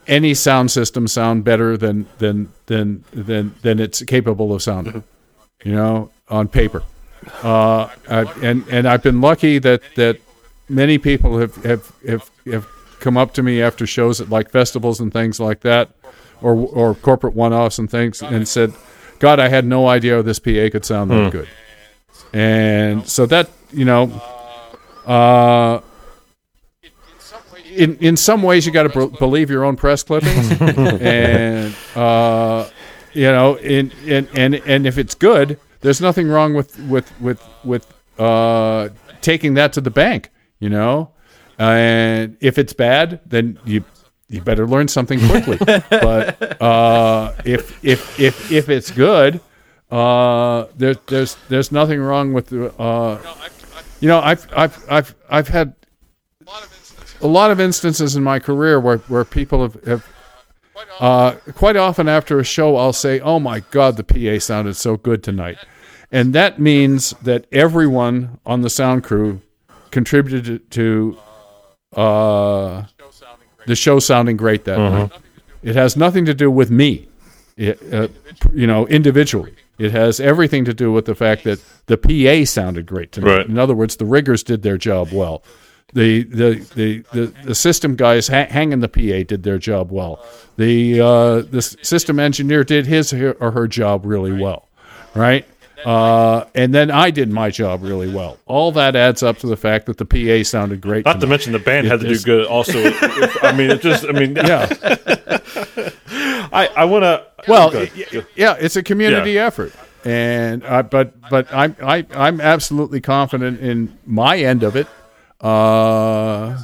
any sound system sound better than than than than than it's capable of sounding. You know, on paper. Uh, and and I've been lucky that that many people have have have, have come up to me after shows at like festivals and things like that, or or corporate one-offs and things, and said, "God, I had no idea this PA could sound that good." And so that you know, uh, in in some ways, you got to b- believe your own press clippings, <laughs> and uh, you know, in, in and and if it's good, there's nothing wrong with with with with uh, taking that to the bank. You know, and if it's bad, then you you better learn something quickly. <laughs> but uh, if if if if it's good, uh, there, there's there's nothing wrong with the. Uh, you know, I've I've I've I've had a lot of instances in my career where, where people have, have uh, quite often after a show, I'll say, "Oh my God, the PA sounded so good tonight," and that means that everyone on the sound crew contributed to uh, the show sounding great that night. It has nothing to do with me, it, uh, you know, individually. It has everything to do with the fact that the PA sounded great tonight. Right. In other words, the riggers did their job well. The the the, the, the system guys ha- hanging the PA did their job well. The uh, the system engineer did his or her job really well, right? Uh, and then I did my job really well. All that adds up to the fact that the PA sounded great. Not to tonight. mention the band had to do good. Also, I mean, it just. I mean, <laughs> yeah. <laughs> I I want to. Well, yeah, it's a community Yeah. effort, and uh, but but I'm I, I'm absolutely confident in my end of it, uh,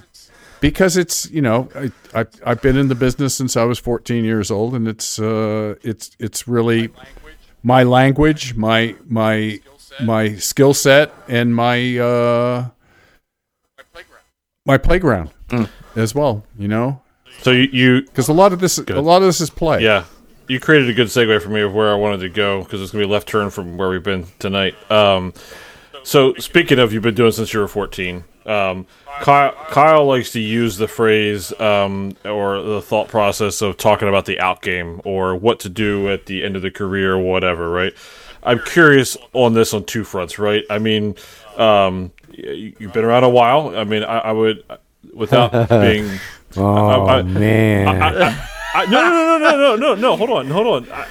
because it's you know I, I I've been in the business since I was 14 years old, and it's uh it's it's really my language, my my my skill set, and my uh my playground as well. You know, so you, because a lot of this a lot of this is play. Yeah, you created a good segue for me of where I wanted to go because it's gonna be a left turn from where we've been tonight. Um, so speaking of, you've been doing since you were fourteen. Um, Kyle, Kyle likes to use the phrase um, or the thought process of talking about the out game or what to do at the end of the career or whatever. Right. I'm curious on this on two fronts. Right. I mean, um, you've been around a while. I mean, I, I would without <laughs> being Oh I- man, I, no, no, no, no, no, no, no. Hold on, hold on. I,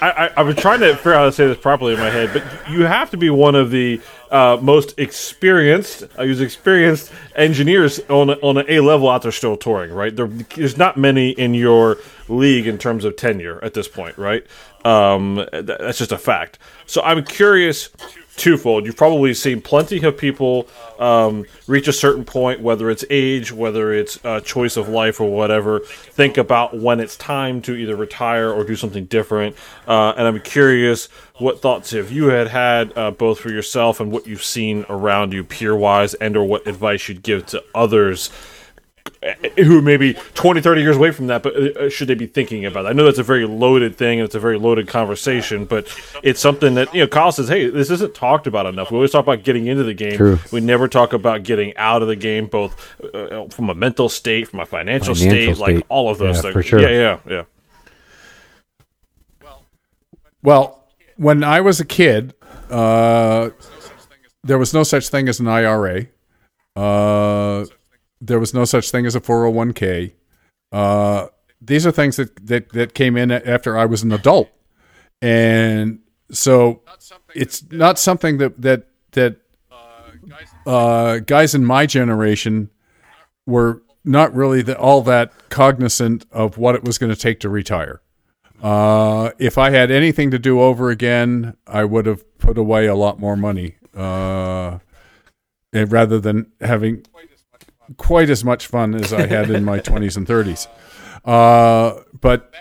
I, I, I've trying to figure out how to say this properly in my head, but you have to be one of the uh, most experienced. I use experienced engineers on a, on an A level out there still touring, right? There, there's not many in your league in terms of tenure at this point, right? Um, th- that's just a fact. So I'm curious twofold. You've probably seen plenty of people um, reach a certain point, whether it's age, whether it's uh, choice of life, or whatever. Think about when it's time to either retire or do something different. Uh, and I'm curious what thoughts have you had had uh, both for yourself and what you've seen around you peer wise, and or what advice you'd give to others who may be 20, 30 years away from that, but uh, should they be thinking about that? I know that's a very loaded thing and it's a very loaded conversation, but it's something that, you know, Kyle says, hey, this isn't talked about enough. We always talk about getting into the game. True. We never talk about getting out of the game, both uh, from a mental state, from a financial, Financial state, like all of those Yeah, things. for sure. Yeah, yeah, yeah. Well, when I was a kid, uh, there was no such thing as an IRA. Uh, there was no such thing as a 401k. Uh, these are things that, that, that came in after I was an adult. And so it's not something that, that, that uh, guys in my generation were not really the, all that cognizant of what it was going to take to retire. Uh, if I had anything to do over again, I would have put away a lot more money, uh, rather than having quite as much fun as I had in my <laughs> twenties and thirties. Uh, but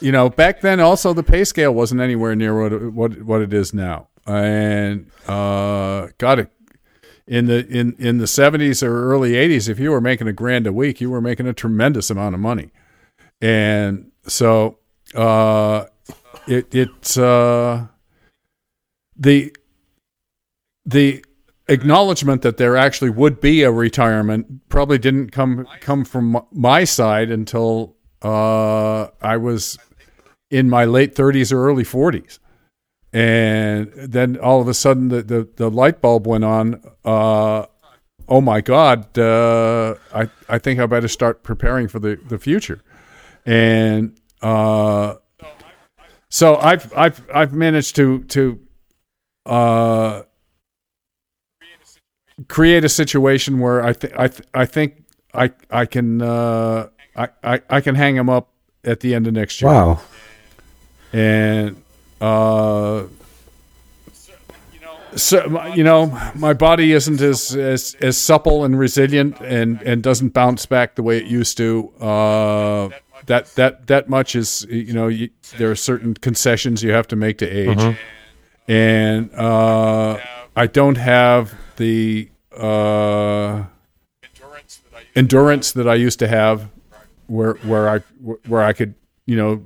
you know, back then also the pay scale wasn't anywhere near what it, what what it is now, and uh, got it. In the in, in the seventies or early eighties, if you were making a grand a week, you were making a tremendous amount of money, and so uh, it it's uh, the the acknowledgement that there actually would be a retirement probably didn't come come from my side until uh, I was in my late 30s or early 40s. And then all of a sudden, the, the, the light bulb went on. Uh, oh my God, uh, I I think I better start preparing for the the future, and uh, so I've I've I've managed to to uh, create a situation where I think I th- I think I I can uh, I, I I can hang him up at the end of next year Wow. and uh, so you know my body isn't as, as as supple and resilient and and doesn't bounce back the way it used to. Uh, that that that much is you know you, there are certain concessions you have to make to age, and uh, I don't have the uh, endurance that I used to have, where where I where I could you know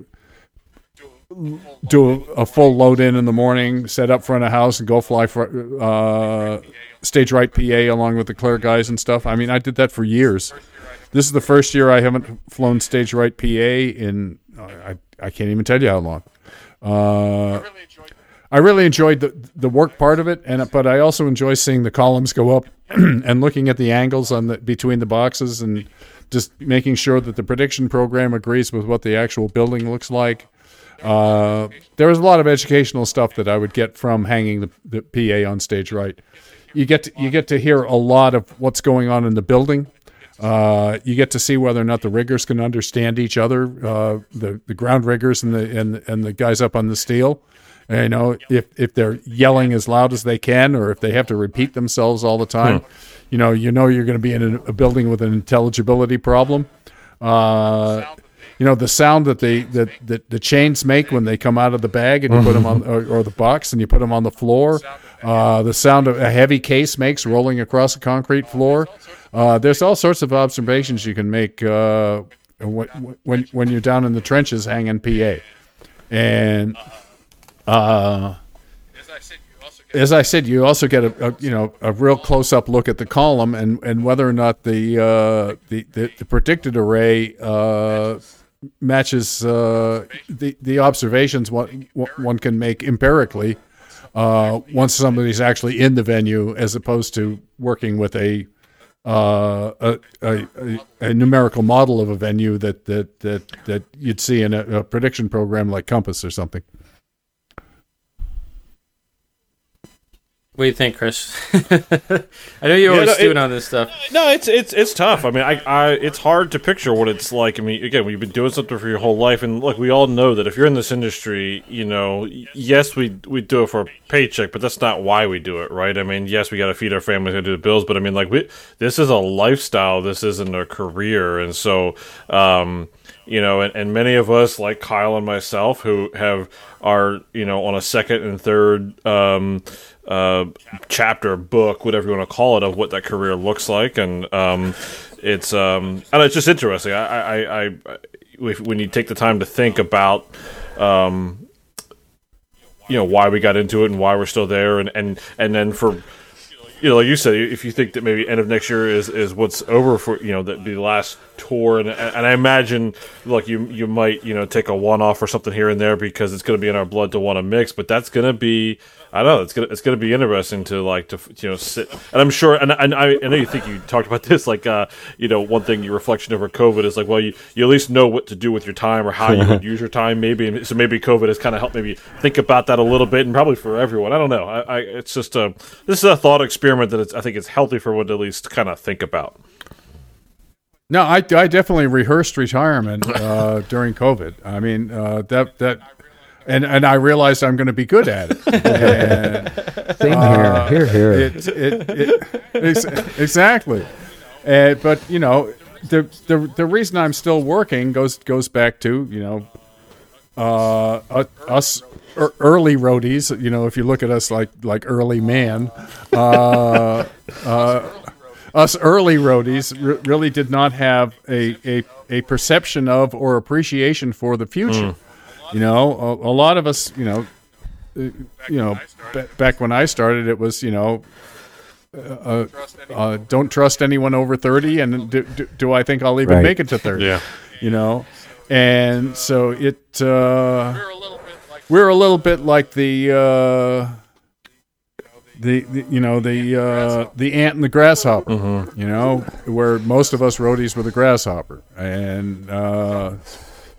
do a full load in in the morning, set up front of house, and go fly for uh, stage right PA along with the Clair guys and stuff. I mean, I did that for years. This is the first year I haven't flown stage right PA in uh, I I can't even tell you how long. Uh, I really enjoyed the the work part of it, and but I also enjoy seeing the columns go up <clears throat> and looking at the angles on the between the boxes and just making sure that the prediction program agrees with what the actual building looks like. Uh, there was a lot of educational stuff that I would get from hanging the, the PA on stage right. You get to, you get to hear a lot of what's going on in the building. Uh, you get to see whether or not the riggers can understand each other, uh, the the ground riggers and the and and the guys up on the steel. And, you know, if if they're yelling as loud as they can, or if they have to repeat themselves all the time, you know, you know you're going to be in a, a building with an intelligibility problem. Uh, you know the sound that they that, that the chains make when they come out of the bag and you put them on or, or the box and you put them on the floor uh, the sound of a heavy case makes rolling across a concrete floor. Uh, there's all sorts of observations you can make uh, when, when when you're down in the trenches hanging PA and uh, as I said, you also get a, a you know a real close up look at the column and, and whether or not the uh, the, the the predicted array uh, matches uh, the the observations one one can make empirically uh, once somebody's actually in the venue, as opposed to working with a uh, a, a, a, a numerical model of a venue that that that, that you'd see in a, a prediction program like Compass or something. What do you think, Chris? <laughs> I know you're Yeah, always no, stewing on this stuff. No, it's it's it's tough. I mean, I, I it's hard to picture what it's like. I mean, again, we've been doing something for your whole life, and look, we all know that if you're in this industry, you know, yes, we we do it for a paycheck, but that's not why we do it, right? I mean, yes, we got to feed our families and do the bills, but I mean, like, we this is a lifestyle. This isn't a career, and so. um you know, and, and many of us, like Kyle and myself, who have are you know on a second and third um, uh, chapter, book, whatever you want to call it, of what that career looks like, and um, it's um, and it's just interesting. I, I, I, if, when you take the time to think about um, you know why we got into it and why we're still there, and and and then for you know, like you said, if you think that maybe end of next year is, is what's over for you know the last tour, and and I imagine like you you might you know take a one off or something here and there because it's going to be in our blood to want to mix, but that's going to be I know it's gonna it's gonna be interesting to like to you know sit and I'm sure and, and I, I know you think you talked about <laughs> this like uh you know one thing your reflection over COVID is like well you, you at least know what to do with your time or how you would <laughs> use your time maybe so maybe COVID has kind of helped maybe think about that a little bit and probably for everyone I don't know I, I it's just a this is a thought experiment that it's, I think it's healthy for one to at least kind of think about. No, I, I definitely rehearsed retirement uh, during COVID. I mean uh, that that, and and I realized I'm going to be good at it. And <laughs> Same here. Here, here. it, it, it ex- exactly. Uh, but you know, the the the reason I'm still working goes goes back to you know, uh, uh, us early roadies. You know, if you look at us like like early man, uh, uh, us early roadies re- really did not have a, a a perception of or appreciation for the future. You know, a, a lot of us, you know, uh, you know, ba- back when I started, it was you know uh, uh, don't trust anyone over 30 and do, do, do i think i'll even Right. make it to 30 Yeah. you know and so it uh, we're a little bit like the uh, the, the you know the uh, the ant and the grasshopper. You know, where most of us roadies were the grasshopper, and uh,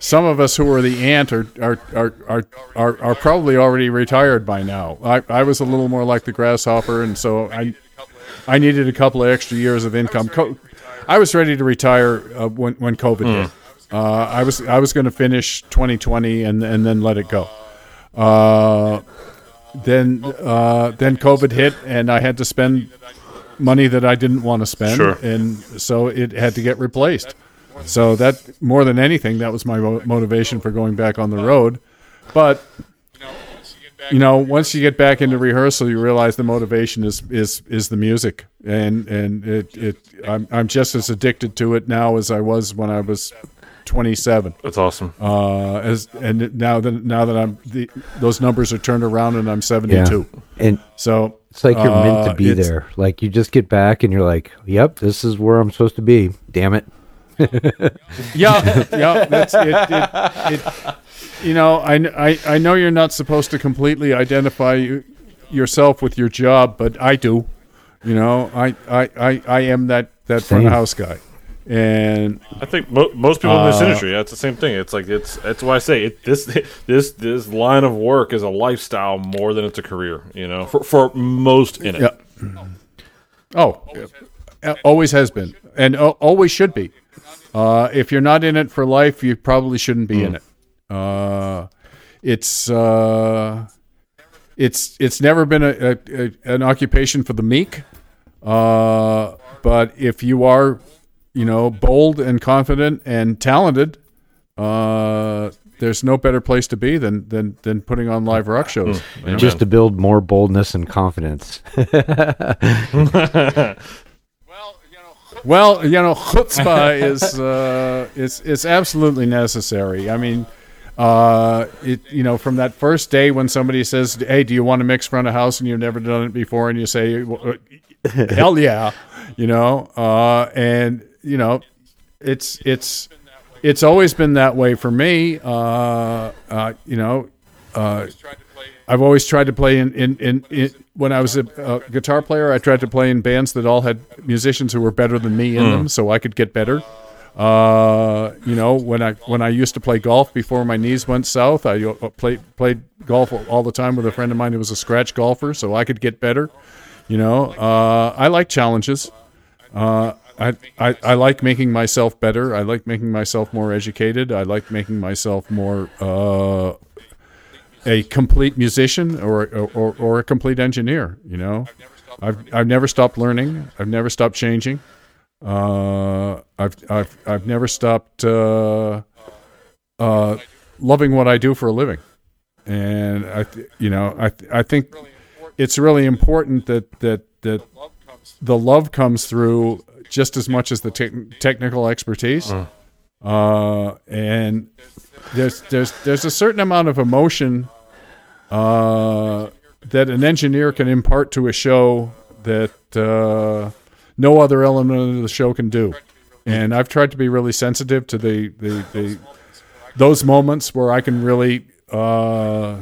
some of us who were the ant are are, are, are, are are probably already retired by now. I, I was a little more like the grasshopper, and so I I needed a couple of extra years of income. Co- I was ready to retire uh, when when COVID hit. Uh, I was I was going to finish 2020 and and then let it go. Uh, then uh, then COVID hit, and I had to spend money that I didn't want to spend, Sure. and so it had to get replaced. So that more than anything, that was my motivation for going back on the road. But you know, once you get back into rehearsal, you realize the motivation is is is the music, and and it it I'm I'm just as addicted to it now as I was when I was 27. That's awesome. Uh, as and now that now that I'm the, those numbers are turned around and I'm 72. Yeah. 72. And So it's like you're meant to uh, be there. Like you just get back and you're like, "Yep, this is where I'm supposed to be." Damn it. Yeah, yeah, that's it. it, it you know, I, I, I know you're not supposed to completely identify you, yourself with your job, but I do. You know, I, I, I, I am that, that front of house guy. And I think mo- most people in this Uh, industry, yeah, it's the same thing. It's like it's that's why I say it, this this this line of work is a lifestyle more than it's a career. You know, for for most in it. Yeah. Oh, uh, always has been, and uh, always should be. Uh, if you're not in it for life, you probably shouldn't be in it. Uh, it's uh, it's it's never been a, a, a an occupation for the meek. Uh, but if you are, you know, bold and confident and talented, uh, there's no better place to be than than than putting on live rock shows. Amen. Just to build more boldness and confidence. <laughs> <laughs> Well, you know, chutzpah is uh, is is absolutely necessary. I mean, uh, it you know, from that first day when somebody says, "Hey, do you want to mix front of house?" and you've never done it before, and you say, "Well, uh, <laughs> "Hell yeah," you know, uh, and you know, it's it's it's always been that way for me. Uh, uh, you know, uh, I've always tried to play in, in, in, in when I was a, a guitar player, I tried to play in bands that all had musicians who were better than me in them so I could get better. Uh, you know, when I when I used to play golf before my knees went south, I uh, played played golf all the time with a friend of mine who was a scratch golfer so I could get better. You know, uh, I like challenges. Uh, I, I, I like making myself better. I like making myself more educated. I like making myself more uh, a complete musician or, or, or a complete engineer. You know, I've, I've never stopped learning. I've never stopped changing. Uh, I've, I've, I've never stopped uh, uh, loving what I do for a living. And I, th- you know, I, th- I think it's really important that, that, that the love comes through just as much as the te- technical expertise. Uh, and there's there's there's a certain amount of emotion uh, that an engineer can impart to a show that uh, no other element of the show can do. And I've tried to be really sensitive to the the, the those moments where I can really uh,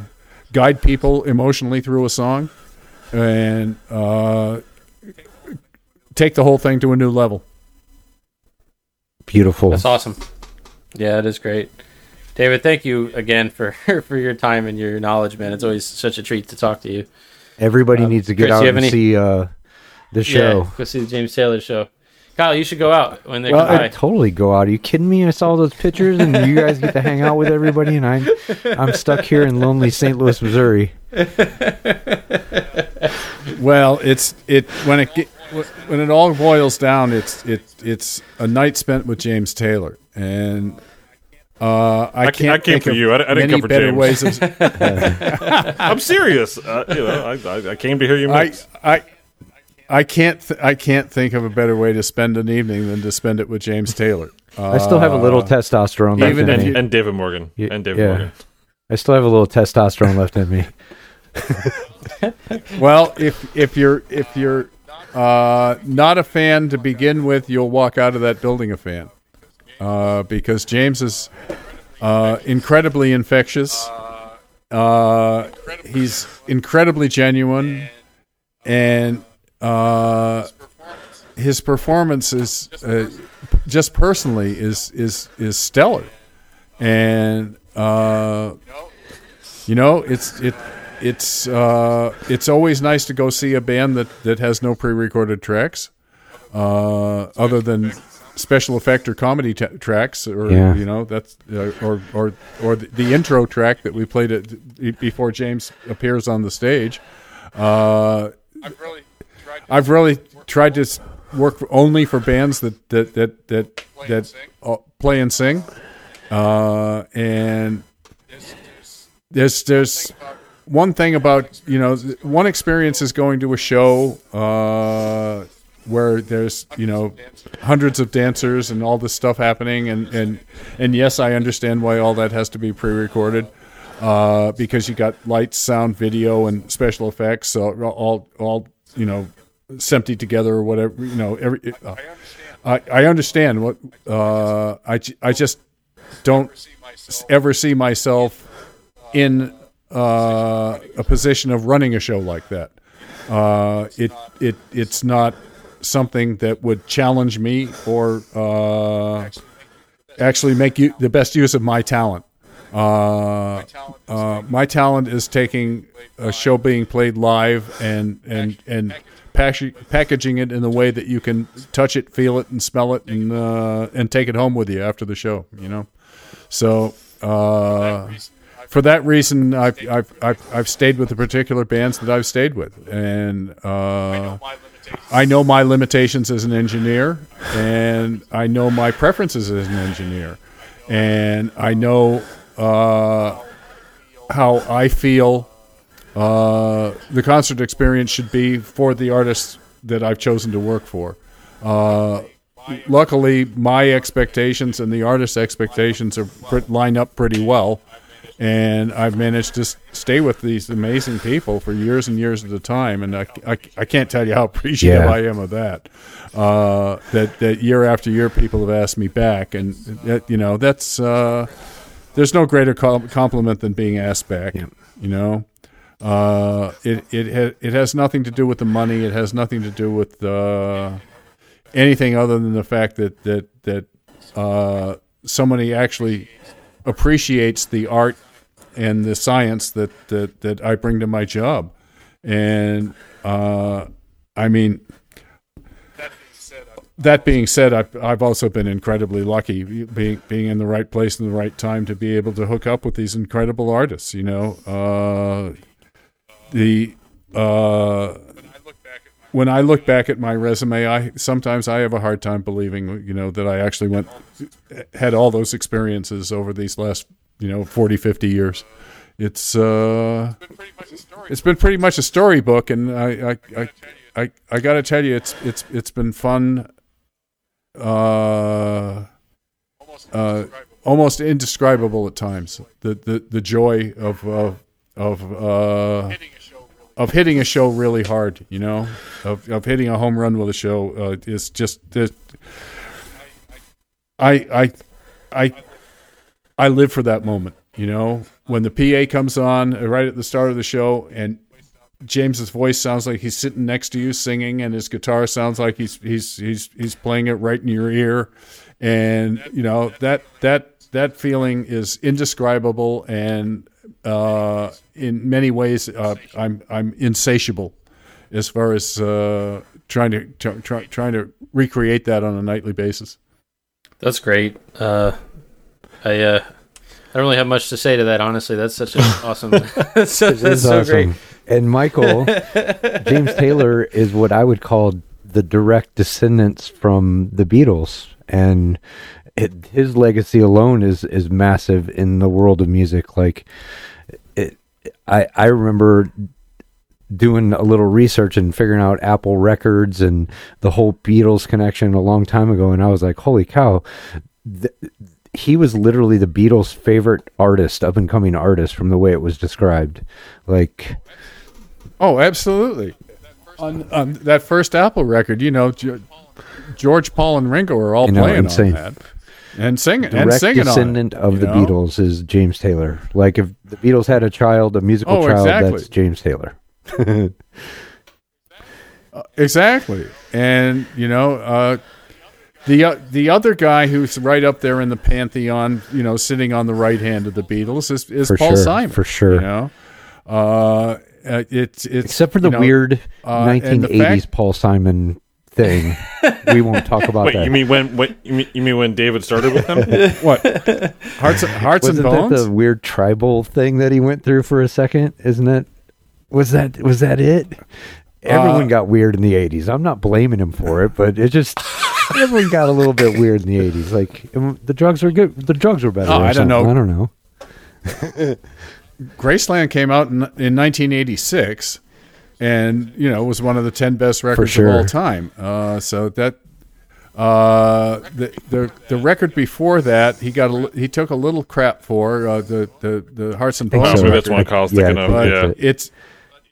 guide people emotionally through a song and uh, take the whole thing to a new level. Beautiful. That's awesome. Yeah, it is great. David, thank you again for <laughs> for your time and your knowledge, man. It's always such a treat to talk to you. Everybody Um, needs to get Chris, out and any- see uh, the show. Yeah, go see the James Taylor show. Kyle, you should go out when they Well, come. I'd totally go out. Are you kidding me? I saw those pictures, and you guys get to hang out with everybody, and I'm I'm stuck here in lonely St. Louis, Missouri. <laughs> Well, it's it when it get, when it all boils down, it's it it's a night spent with James Taylor, and uh, I, can't. I came think for of you. I- I didn't many come for better James. ways of. <laughs> <laughs> I'm serious. Uh, you know, I, I, I came to hear you I mix. I I can't th- I can't think of a better way to spend an evening than to spend it with James Taylor. Uh, I still have a little testosterone left even in if me. and, and David Morgan. Y- and David yeah. Morgan. I still have a little testosterone left in me. <laughs> Well, if if you're if you're uh, not a fan to begin with, you'll walk out of that building a fan. Uh, because James is uh, incredibly infectious. Uh, he's incredibly genuine, and uh, his performance is uh, just personally is is is stellar, and uh, you know it's it it's uh, it's always nice to go see a band that that has no pre-recorded tracks, uh, other than special effect or comedy t- tracks, or Yeah. you know that's uh, or or or the, the intro track that we played it before James appears on the stage. Uh, I've really tried to s- work only for bands that that that that that uh, play and sing, uh, and there's there's one thing about you know one experience is going to a show uh, where there's you know hundreds of dancers and all this stuff happening and and and yes I understand why all that has to be pre-recorded uh, because you got lights, sound, video, and special effects so all all you know emptied together or whatever you know every uh, I, I understand what uh, I, I just don't ever see myself in uh, a position of running a show like that. Uh, it it it's not something that would challenge me or uh, actually make you the best use of my talent. Uh, uh, my talent is taking a show being played live and and and packaging it in a way that you can touch it, feel it, and smell it, and uh, and take it home with you after the show. You know, so uh, for that reason, I've, I've I've I've stayed with the particular bands that I've stayed with, and uh, I know my limitations. As an engineer, and I know my preferences as an engineer, and I know uh, how I feel uh, the concert experience should be for the artists that I've chosen to work for. Uh, luckily, my expectations and the artist's expectations are pr- line up pretty well, and I've managed to stay with these amazing people for years and years at a time. And I, I, I can't tell you how <laughs> appreciative Yeah. I am of that. Uh, that that year after year, people have asked me back, and that, you know that's uh, there's no greater compliment than being asked back. Yeah. You know, uh, it it ha- it has nothing to do with the money. It has nothing to do with uh, anything other than the fact that that that uh, somebody actually appreciates the art and the science that that, that I bring to my job, and uh, I mean. That being said, I've, I've also been incredibly lucky being being in the right place in the right time to be able to hook up with these incredible artists. You know, uh, the uh, when I look back at my resume, I sometimes I have a hard time believing, you know, that I actually went had all those experiences over these last, you know, 40, 50 years. It's uh, it's been pretty much a storybook, and I I I, I, I got to tell you, it's it's it's been fun. Uh, uh, almost indescribable at times. The the, the joy of of of uh, of hitting a show really hard, you know, of of hitting a home run with a show uh, is just I I I I live for that moment, you know, when the PA comes on uh, right at the start of the show and James's voice sounds like he's sitting next to you singing, and his guitar sounds like he's he's he's he's playing it right in your ear, and you know that that that feeling is indescribable, and uh, in many ways, uh, I'm I'm insatiable as far as uh, trying to try, trying to recreate that on a nightly basis. That's great. Uh, I uh, I don't really have much to say to that. Honestly, that's such an <laughs> awesome. that's so, that's so awesome. great. And Michael, James Taylor is what I would call the direct descendants from the Beatles, and it, his legacy alone is is massive in the world of music. Like, it, I I remember doing a little research and figuring out Apple Records and the whole Beatles connection a long time ago, and I was like, holy cow. Th- he was literally the Beatles' favorite artist, up and coming artist, from the way it was described. Like, Oh, absolutely. On, on that first Apple record, you know, George, Paul, and Ringo are all You know, playing insane. on that and singing and direct singing descendant it, of the know? Beatles is James Taylor. Like if the Beatles had a child, a musical Oh, child, exactly. that's James Taylor. <laughs> Uh, exactly, and you know, uh, the uh, the other guy who's right up there in the pantheon, you know, sitting on the right hand of the Beatles is, is For Paul sure, Simon. for sure. you know, uh, uh, it's it's Except for the you know, weird uh, and the 1980s fact- Paul Simon thing. <laughs> we won't talk about Wait, that. you mean when? When you mean, you mean when David started with him? <laughs> what hearts hearts and Wasn't that bones. the weird tribal thing that he went through for a second? Isn't it? Was that was that it? Everyone Uh, got weird in the '80s. I'm not blaming him for it, but it just everyone got a little bit weird in the '80s. Like um, the drugs were good. The drugs were better. Oh, I don't something. know. I don't know. <laughs> Graceland came out in, in 1986, and you know was one of the 10 best records sure. of all time. Uh, so that uh, the, the the record before that he got a, li- he took a little crap for uh, the, the the Hearts and think Bones. so. that's one Kyle's Yeah, thinking I of. Yeah. it's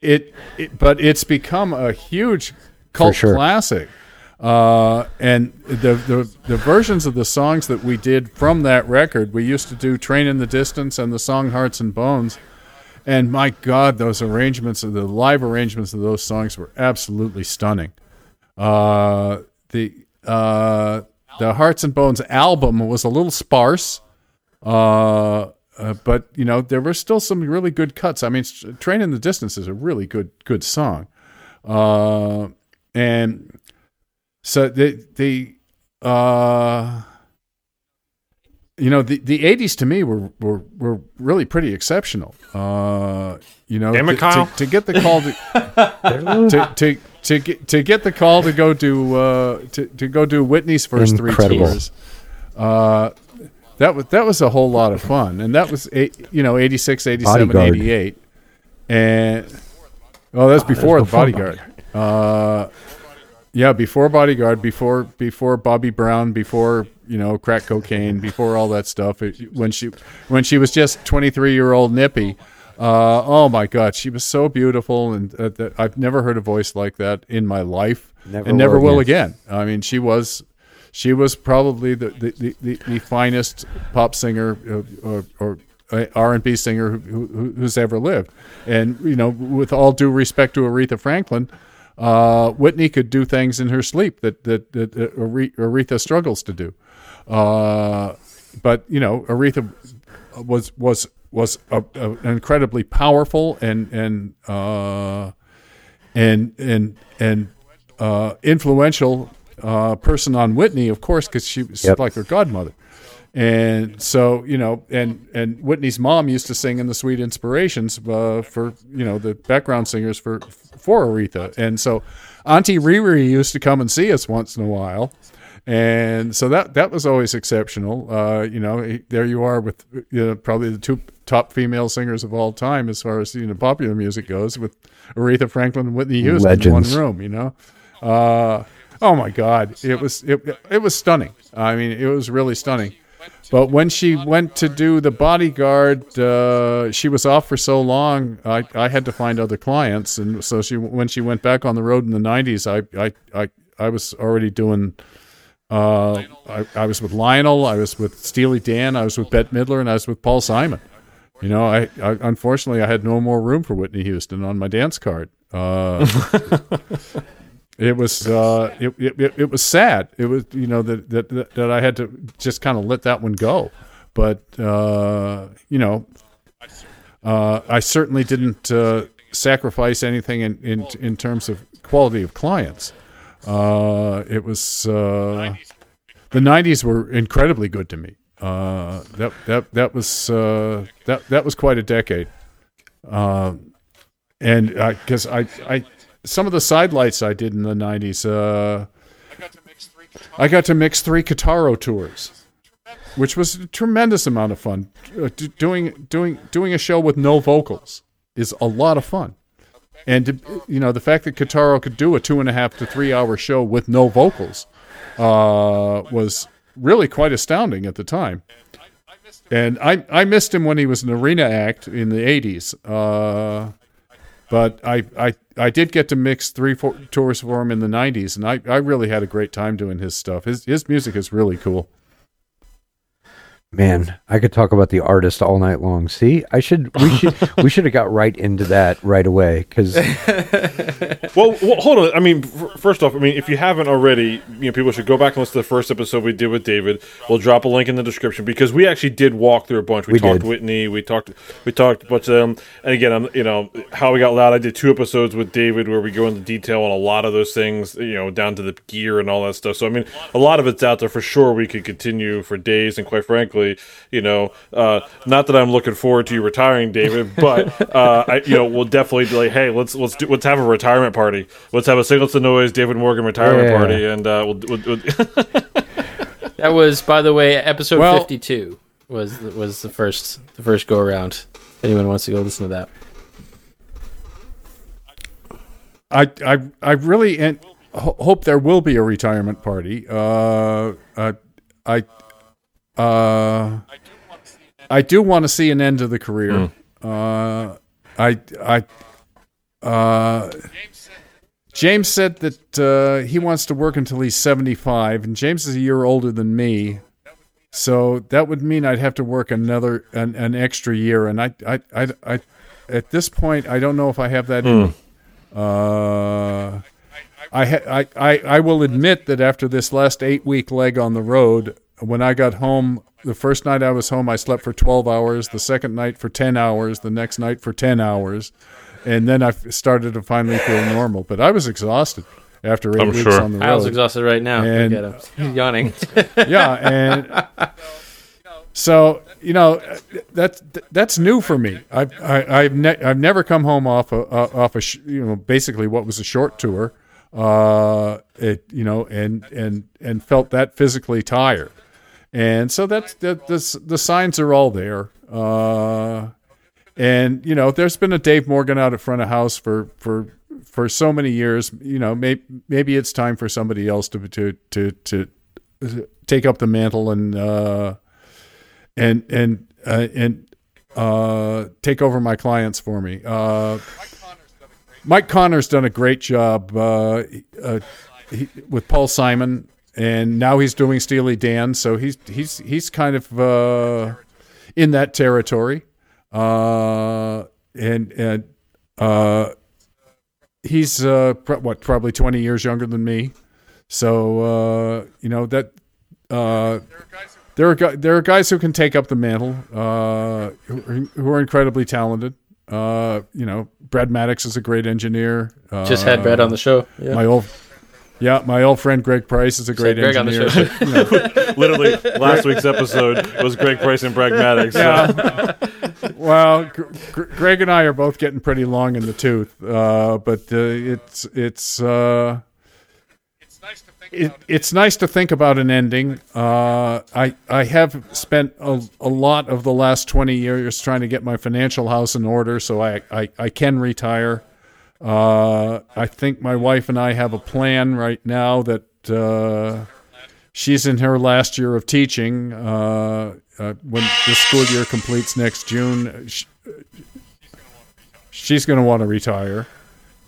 it, it but it's become a huge cult sure. classic uh, and the, the the versions of the songs that we did from that record we used to do train in the distance and the song hearts and bones. And my god those arrangements of the live arrangements of those songs were absolutely stunning. Uh, the uh, the hearts and bones album was a little sparse uh, uh, but you know there were still some really good cuts. I mean, "Train in the Distance" is a really good good song, uh, and so the the uh, you know the the eighties to me were, were were really pretty exceptional. Uh, you know, Damn it, to, Kyle. to, to get the call to <laughs> to to to get to get the call to go do uh, to to go do Whitney's first Incredible. three tours. Uh, that was that was a whole lot of fun, and that was eight, you know 86, 87, Bodyguard. 88. and oh, that's before the before bodyguard. Uh, yeah, before bodyguard, before before Bobby Brown, before you know crack cocaine, before all that stuff. It- when she when she was just twenty three year old Nippy. Uh, oh my God, she was so beautiful, and uh, that I've never heard a voice like that in my life, Never and never will will again. I mean, she was she was probably the the, the, the, finest pop singer uh, or, or R and B singer who, who, who's ever lived. And you know, with all due respect to Aretha Franklin, uh, Whitney could do things in her sleep that that, that, that Aretha struggles to do. Uh, but you know, Aretha was was was a, a, an incredibly powerful and and uh, and and and uh, influential uh, person on Whitney, of course, because she was Yep. like her godmother. And so, you know, and and Whitney's mom used to sing in the Sweet Inspirations uh, for you know the background singers for for Aretha, and so Auntie Riri used to come and see us once in a while, and so that that was always exceptional. Uh, you know, there you are with you know, probably the two top female singers of all time as far as you know popular music goes, with Aretha Franklin and Whitney Houston Legends. in one room. You know, uh, oh my God, it was it it was stunning. I mean, it was really stunning. But when she went to do the bodyguard, uh, she was off for so long. I, I had to find other clients, and so she when she went back on the road in the '90s, I I I, I was already doing. Uh, I, I was with Lionel, I was with Steely Dan, I was with Bette Midler, and I was with Paul Simon. You know, I, I unfortunately I had no more room for Whitney Houston on my dance card. Uh, <laughs> it was uh, it, it, it, was sad. It was you know that that that, I had to just kind of let that one go. But uh, you know, uh, I certainly didn't uh, sacrifice anything in, in in terms of quality of clients. Uh, it was uh, the '90s were incredibly good to me. Uh, that that that was uh, that that was quite a decade. Um, and because I, I some of the sidelights I did in the '90s, uh, I got to mix three Kitaro tours, which was a tremendous amount of fun. Uh, doing doing doing a show with no vocals is a lot of fun, and to, you know the fact that Kitaro could do a two and a half to three hour show with no vocals uh, was really quite astounding at the time. And I, I missed him when he was an arena act in the 80s. Uh, but I, I, I did get to mix three four tours for him in the 90s, and I, I really had a great time doing his stuff. His, his music is really cool. Man, I could talk about the artist all night long. See, I should we should <laughs> we should have got right into that right away because <laughs> well, well, hold on. I mean, f- first off, I mean, if you haven't already, you know, people should go back and listen to the first episode we did with David. We'll drop a link in the description because we actually did walk through a bunch. We, We talked did. Whitney. We talked. We talked a bunch of them. And again, I'm, you know, how we got loud. I did two episodes with David where we go into detail on a lot of those things. You know, down to the gear and all that stuff. So I mean, a lot of it's out there for sure. We could continue for days, and quite frankly, you know, uh, not that I'm looking forward to you retiring, David, but uh, I, you know, we'll definitely be like, hey, let's let's do, let's have a retirement party. Let's have a Signal to Noise David Morgan retirement Yeah. party, and uh, we'll, we'll, we'll <laughs> That was, by the way, episode Well- fifty-two was was the first the first go around. If anyone wants to go listen to that. I I I really en- ho- hope there will be a retirement party. Uh, uh, I uh, I do want to see an end to the career. Uh, I I uh, James said that uh, he wants to work until he's seventy five, and James is a year older than me. So that would mean I'd have to work another an, an extra year, and I, I I I at this point I don't know if I have that in. Uh, I, ha- I, I, I will admit that after this last eight week leg on the road, when I got home, the first night I was home, I slept for 12 hours, the second night for 10 hours, the next night for 10 hours. And then I started to finally feel normal. But I was exhausted after 8 I'm weeks sure. on the road. I was exhausted right now. And- Look at him. He's yawning. <laughs> yeah, and so you know that's that's new for me. I've I, I've ne- I've never come home off a uh, off a sh- you know basically what was a short tour, uh, it you know and and and felt that physically tired, and so that's that the the signs are all there. Uh, and you know, there's been a Dave Morgan out at front of house for for for so many years. You know, maybe maybe it's time for somebody else to to to to take up the mantle and uh, and and uh, and uh, take over my clients for me. Uh, Mike Connor's done a great job uh, uh, he, with Paul Simon, and now he's doing Steely Dan. So he's he's he's kind of uh, in that territory, uh, and and uh, he's uh, pro- what probably twenty years younger than me. So uh, you know that uh, there are gu- there are guys who can take up the mantle, uh, who, who are incredibly talented. Uh, you know, Brad Madix is a great engineer. Uh, Just had Brad on the show. Yeah. my old, yeah, my old friend Greg Price is a great Greg on the engineer. show. but, <laughs> you know, <laughs> literally last week's episode was Greg Price and Pragmatics. So. Yeah. well, Gr- Gr- Greg and I are both getting pretty long in the tooth, uh, but uh, it's it's uh, it, it's nice to think about an ending. Uh, I I have spent a, a lot of the last twenty years trying to get my financial house in order, so I I, I can retire. Uh, I think my wife and I have a plan right now that. Uh, she's in her last year of teaching. Uh, uh, when the school year completes next June, sh- she's going to want to retire,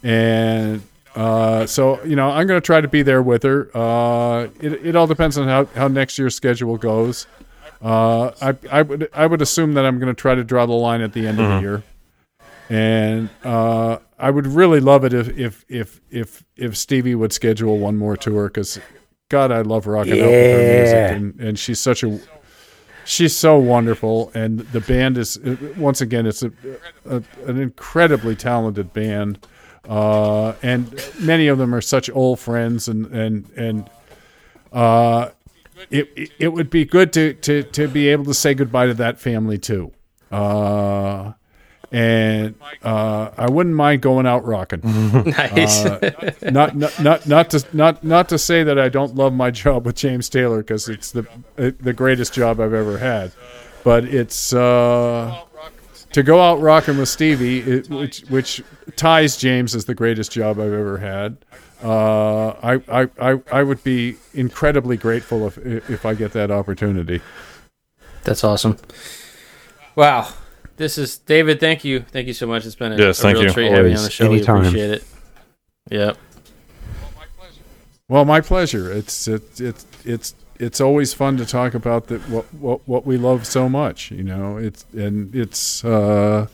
and uh, so you know I'm going to try to be there with her. Uh, it it all depends on how, how next year's schedule goes. Uh, I I would I would assume that I'm going to try to draw the line at the end of the year, and uh, I would really love it if if if if if Stevie would schedule one more tour because God, I love rocking out with her music, and, and she's such a she's so wonderful, and the band is uh, once again it's a, a an incredibly talented band, uh, and many of them are such old friends, and and and uh, it it- it would be good to to to be able to say goodbye to that family too. Uh, and uh, I wouldn't mind going out rocking <laughs> nice. <laughs> not, not not not to not not to say that I don't love my job with James Taylor because it's the the greatest job I've ever had, but it's uh, to go out rocking with Stevie, it, which which ties James as the greatest job I've ever had. Uh, I, I I I would be incredibly grateful if if I get that opportunity. That's awesome. Wow. This is David. Thank you. Thank you so much. It's been a, Yes, a thank real you. treat having you on the show. Anytime. We appreciate it. Yep. Well, my pleasure. It's it, it's it's it's always fun to talk about that what what what we love so much. You know, it's and it's. Uh,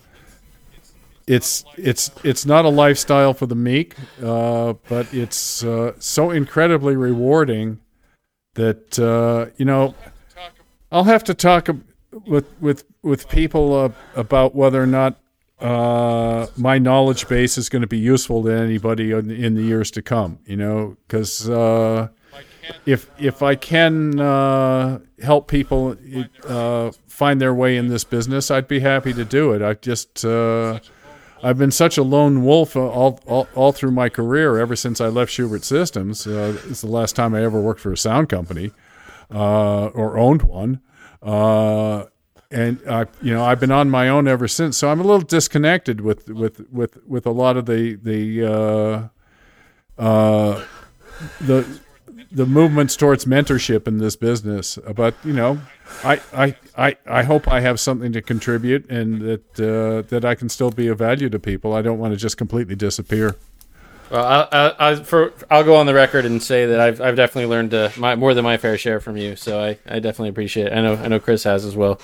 it's it's it's not a lifestyle for the meek, uh, but it's uh, so incredibly rewarding that uh, you know I'll have to talk with with with people uh, about whether or not uh, my knowledge base is going to be useful to anybody in, in the years to come. You know, because uh, if if I can uh, help people uh, find their way in this business, I'd be happy to do it. I just uh, I've been such a lone wolf all, all, all through my career ever since I left Schubert Systems. It's the last time I ever worked for a sound company or owned one. Uh, and I, you know, I've been on my own ever since. So I'm a little disconnected with with with with a lot of the the uh, uh, the the movements towards mentorship in this business. But you know, I I, I, I hope I have something to contribute and that uh, that I can still be of value to people. I don't want to just completely disappear. Well, I, I, I, for, I'll go on the record and say that I've, I've definitely learned uh, my, more than my fair share from you. So I, I definitely appreciate it. I know I know Chris has as well.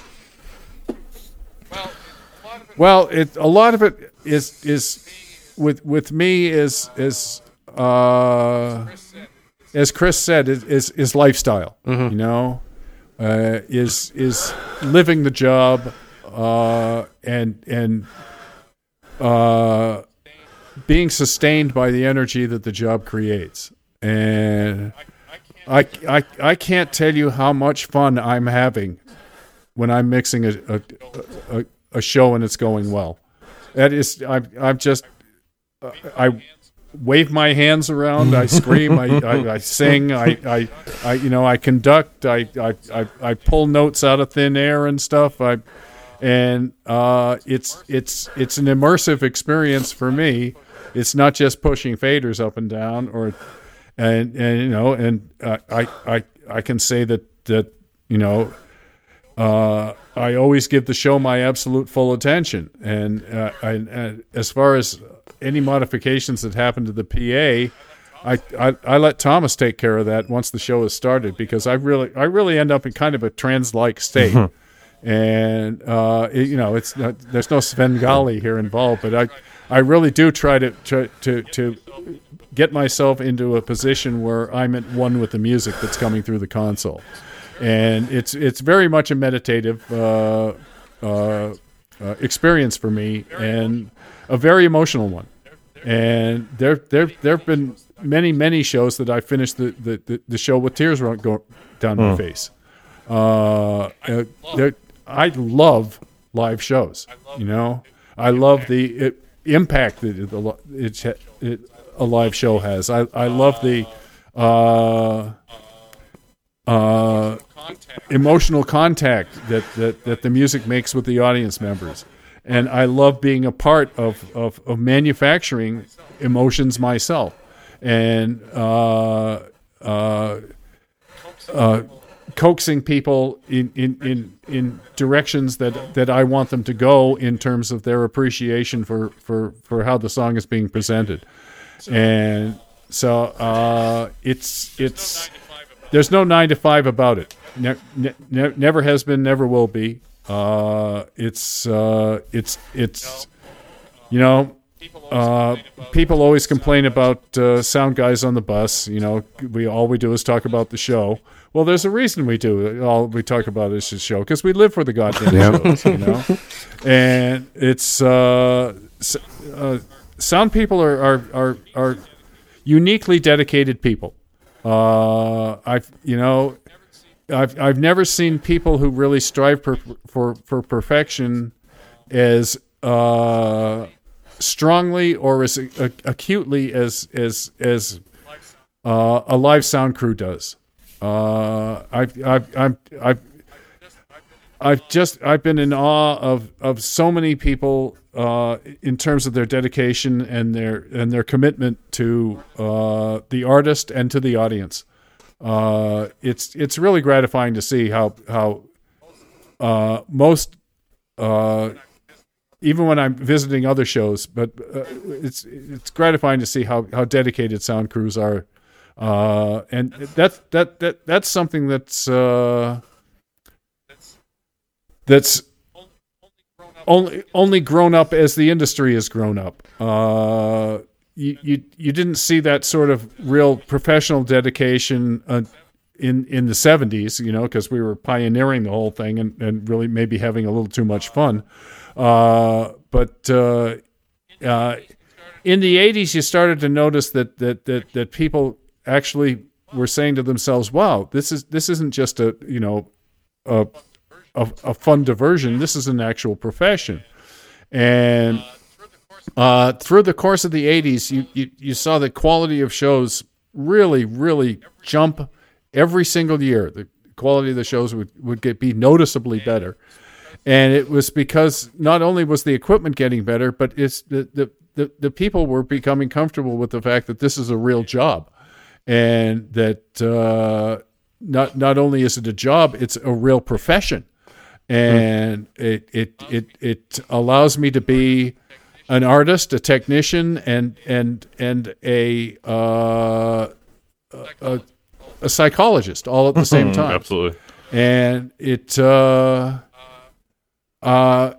Well, it a lot of it is is with with me is is uh, as Chris said is is, is lifestyle. Mm-hmm. You know, uh, is is living the job uh, and and uh, being sustained by the energy that the job creates. And I, I, I can't tell you how much fun I'm having when I'm mixing a, a, a, a show and it's going well. That is, I'm, I'm just, I wave my hands around, I scream, I, I, I sing, I, I, I, you know, I conduct, I, I, I, I pull notes out of thin air and stuff. I, and uh, it's it's it's an immersive experience for me. It's not just pushing faders up and down, or and and you know, and uh, I I I can say that that you know. Uh, I always give the show my absolute full attention, and, uh, I, and as far as any modifications that happen to the PA, I, I, I let Thomas take care of that once the show is started because I really I really end up in kind of a trans like state, <laughs> and uh, it, you know it's not, there's no Svengali here involved, but I I really do try to try to to get myself into a position where I'm at one with the music that's coming through the console, and it's it's very much a meditative uh, uh, uh, experience for me and a very emotional one. And there there there have been many many shows that I finished the the, the, show with tears run go down my face. Uh, uh, I love live shows. You know, I love the it, impact that it, a live show has. I I love the uh, uh, emotional contact that, that that the music makes with the audience members, and I love being a part of of, of manufacturing emotions myself, and uh, uh, uh, coaxing people in, in, in, in directions that, that I want them to go in terms of their appreciation for, for, for how the song is being presented. And so uh, it's it's there's no nine to five about it. Ne- ne- ne- never has been, never will be. Uh, it's uh, it's it's you know uh, people always complain about uh, sound guys on the bus. You know, we all we do is talk about the show. Well, there's a reason we do. All we talk about is the show because we live for the goddamn Yeah. shows. You know, <laughs> and it's uh, uh, sound people are are are, are uniquely dedicated people. Uh, I've you know. I've I've never seen people who really strive for for, for perfection as uh, strongly or as a- acutely as as as uh, a live sound crew does. Uh, I've I've I've I've I've just I've been in awe of of so many people uh, in terms of their dedication and their and their commitment to uh, the artist and to the audience. Uh, it's it's really gratifying to see how how uh, most uh, even when I'm visiting other shows, but uh, it's it's gratifying to see how, how dedicated sound crews are uh, and that's that that that's something that's uh, that's only only grown up as the industry has grown up. Uh, you, you you didn't see that sort of real professional dedication uh, in in the 70s, you know, because we were pioneering the whole thing and, and really maybe having a little too much fun. Uh, but uh, uh, in the 80s, you started to notice that that that that people actually were saying to themselves, "Wow, this is this isn't just a you know a a, a fun diversion. This is an actual profession." And uh, through the course of the 80s, you, you, you saw the quality of shows really, really jump every single year. The quality of the shows would, would get be noticeably better. And it was because not only was the equipment getting better, but it's the, the, the, the people were becoming comfortable with the fact that this is a real job and that uh, not not only is it a job, it's a real profession, and it it it it allows me to be an artist, a technician, and and and a uh, a, a psychologist all at the same time. Absolutely. And it uh, uh,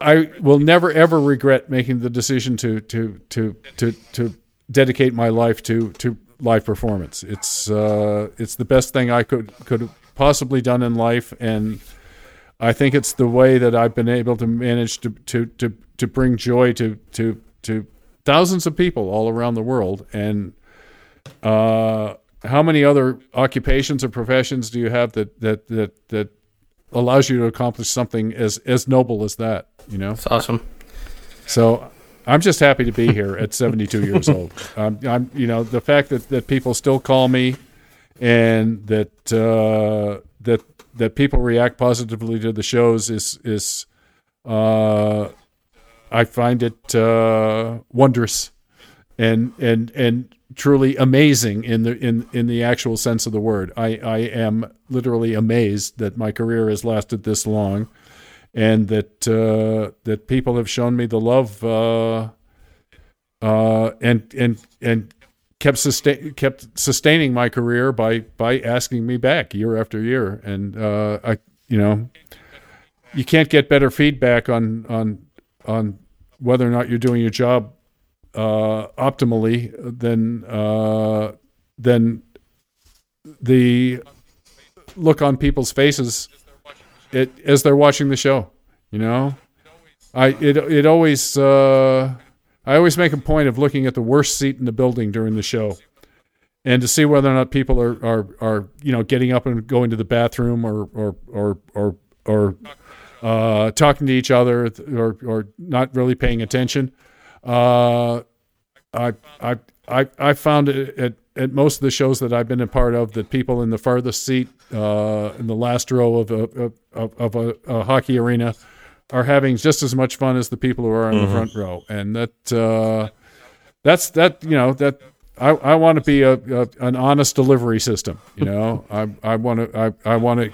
I will never ever regret making the decision to to to to to dedicate my life to to live performance. It's uh, it's the best thing I could could have possibly done in life, and I think it's the way that I've been able to manage to to to, to bring joy to to to thousands of people all around the world. And uh, how many other occupations or professions do you have that that that that allows you to accomplish something as as noble as that? You know. It's awesome. So I'm just happy to be here at <laughs> 72 years old. Um, I'm, you know, the fact that, that people still call me, and that uh, that that people react positively to the shows is is uh, I find it uh, wondrous, and and and truly amazing in the in in the actual sense of the word. I I am literally amazed that my career has lasted this long and that uh, that people have shown me the love uh, uh, and and and kept sustain kept sustaining my career by by asking me back year after year, and uh, I you know you can't get better feedback on on on whether or not you're doing your job uh, optimally than uh, than the look on people's faces it, as they're watching the show. You know, I it it always uh, I always make a point of looking at the worst seat in the building during the show, and to see whether or not people are are, are you know getting up and going to the bathroom or or or or or uh, talking to each other or or not really paying attention. Uh, I I I I found it at at most of the shows that I've been a part of the people in the farthest seat uh, in the last row of a of, of a, a, hockey arena are having just as much fun as the people who are in mm-hmm. the front row, and that uh, that's that you know that I, I want to be a, a, an honest delivery system. You <laughs> know, I I want to I, I want to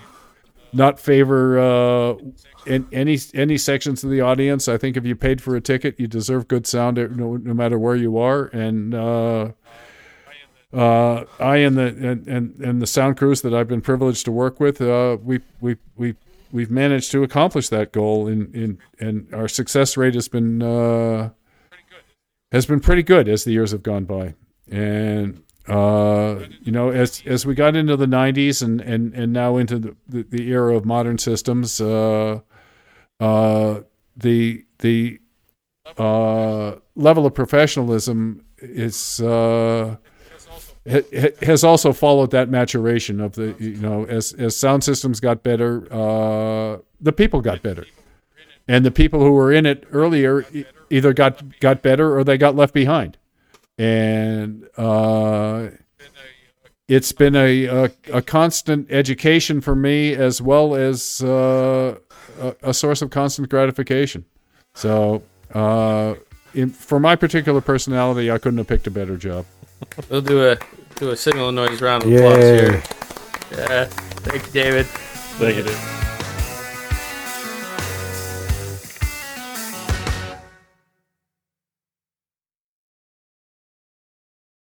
not favor uh, in any any sections of the audience. I think if you paid for a ticket, you deserve good sound no, no matter where you are, and uh, I and the and, and, and the sound crews that I've been privileged to work with, uh, we we we we've managed to accomplish that goal, in in and our success rate has been uh, has been pretty good as the years have gone by, and uh, you know as as we got into the 90s and and and now into the the, the era of modern systems, uh, uh, the the level of professionalism is has also followed that maturation of the you know as as sound systems got better, uh, the people got better, and the people who were in it earlier either got got better or they got left behind, and uh, it's been a, a, a constant education for me as well as uh, a, a, source of constant gratification. So. Uh, in, for my particular personality, I couldn't have picked a better job. We'll do a do a signal noise round of applause here. Yeah. Thank you, David. Thank you, David.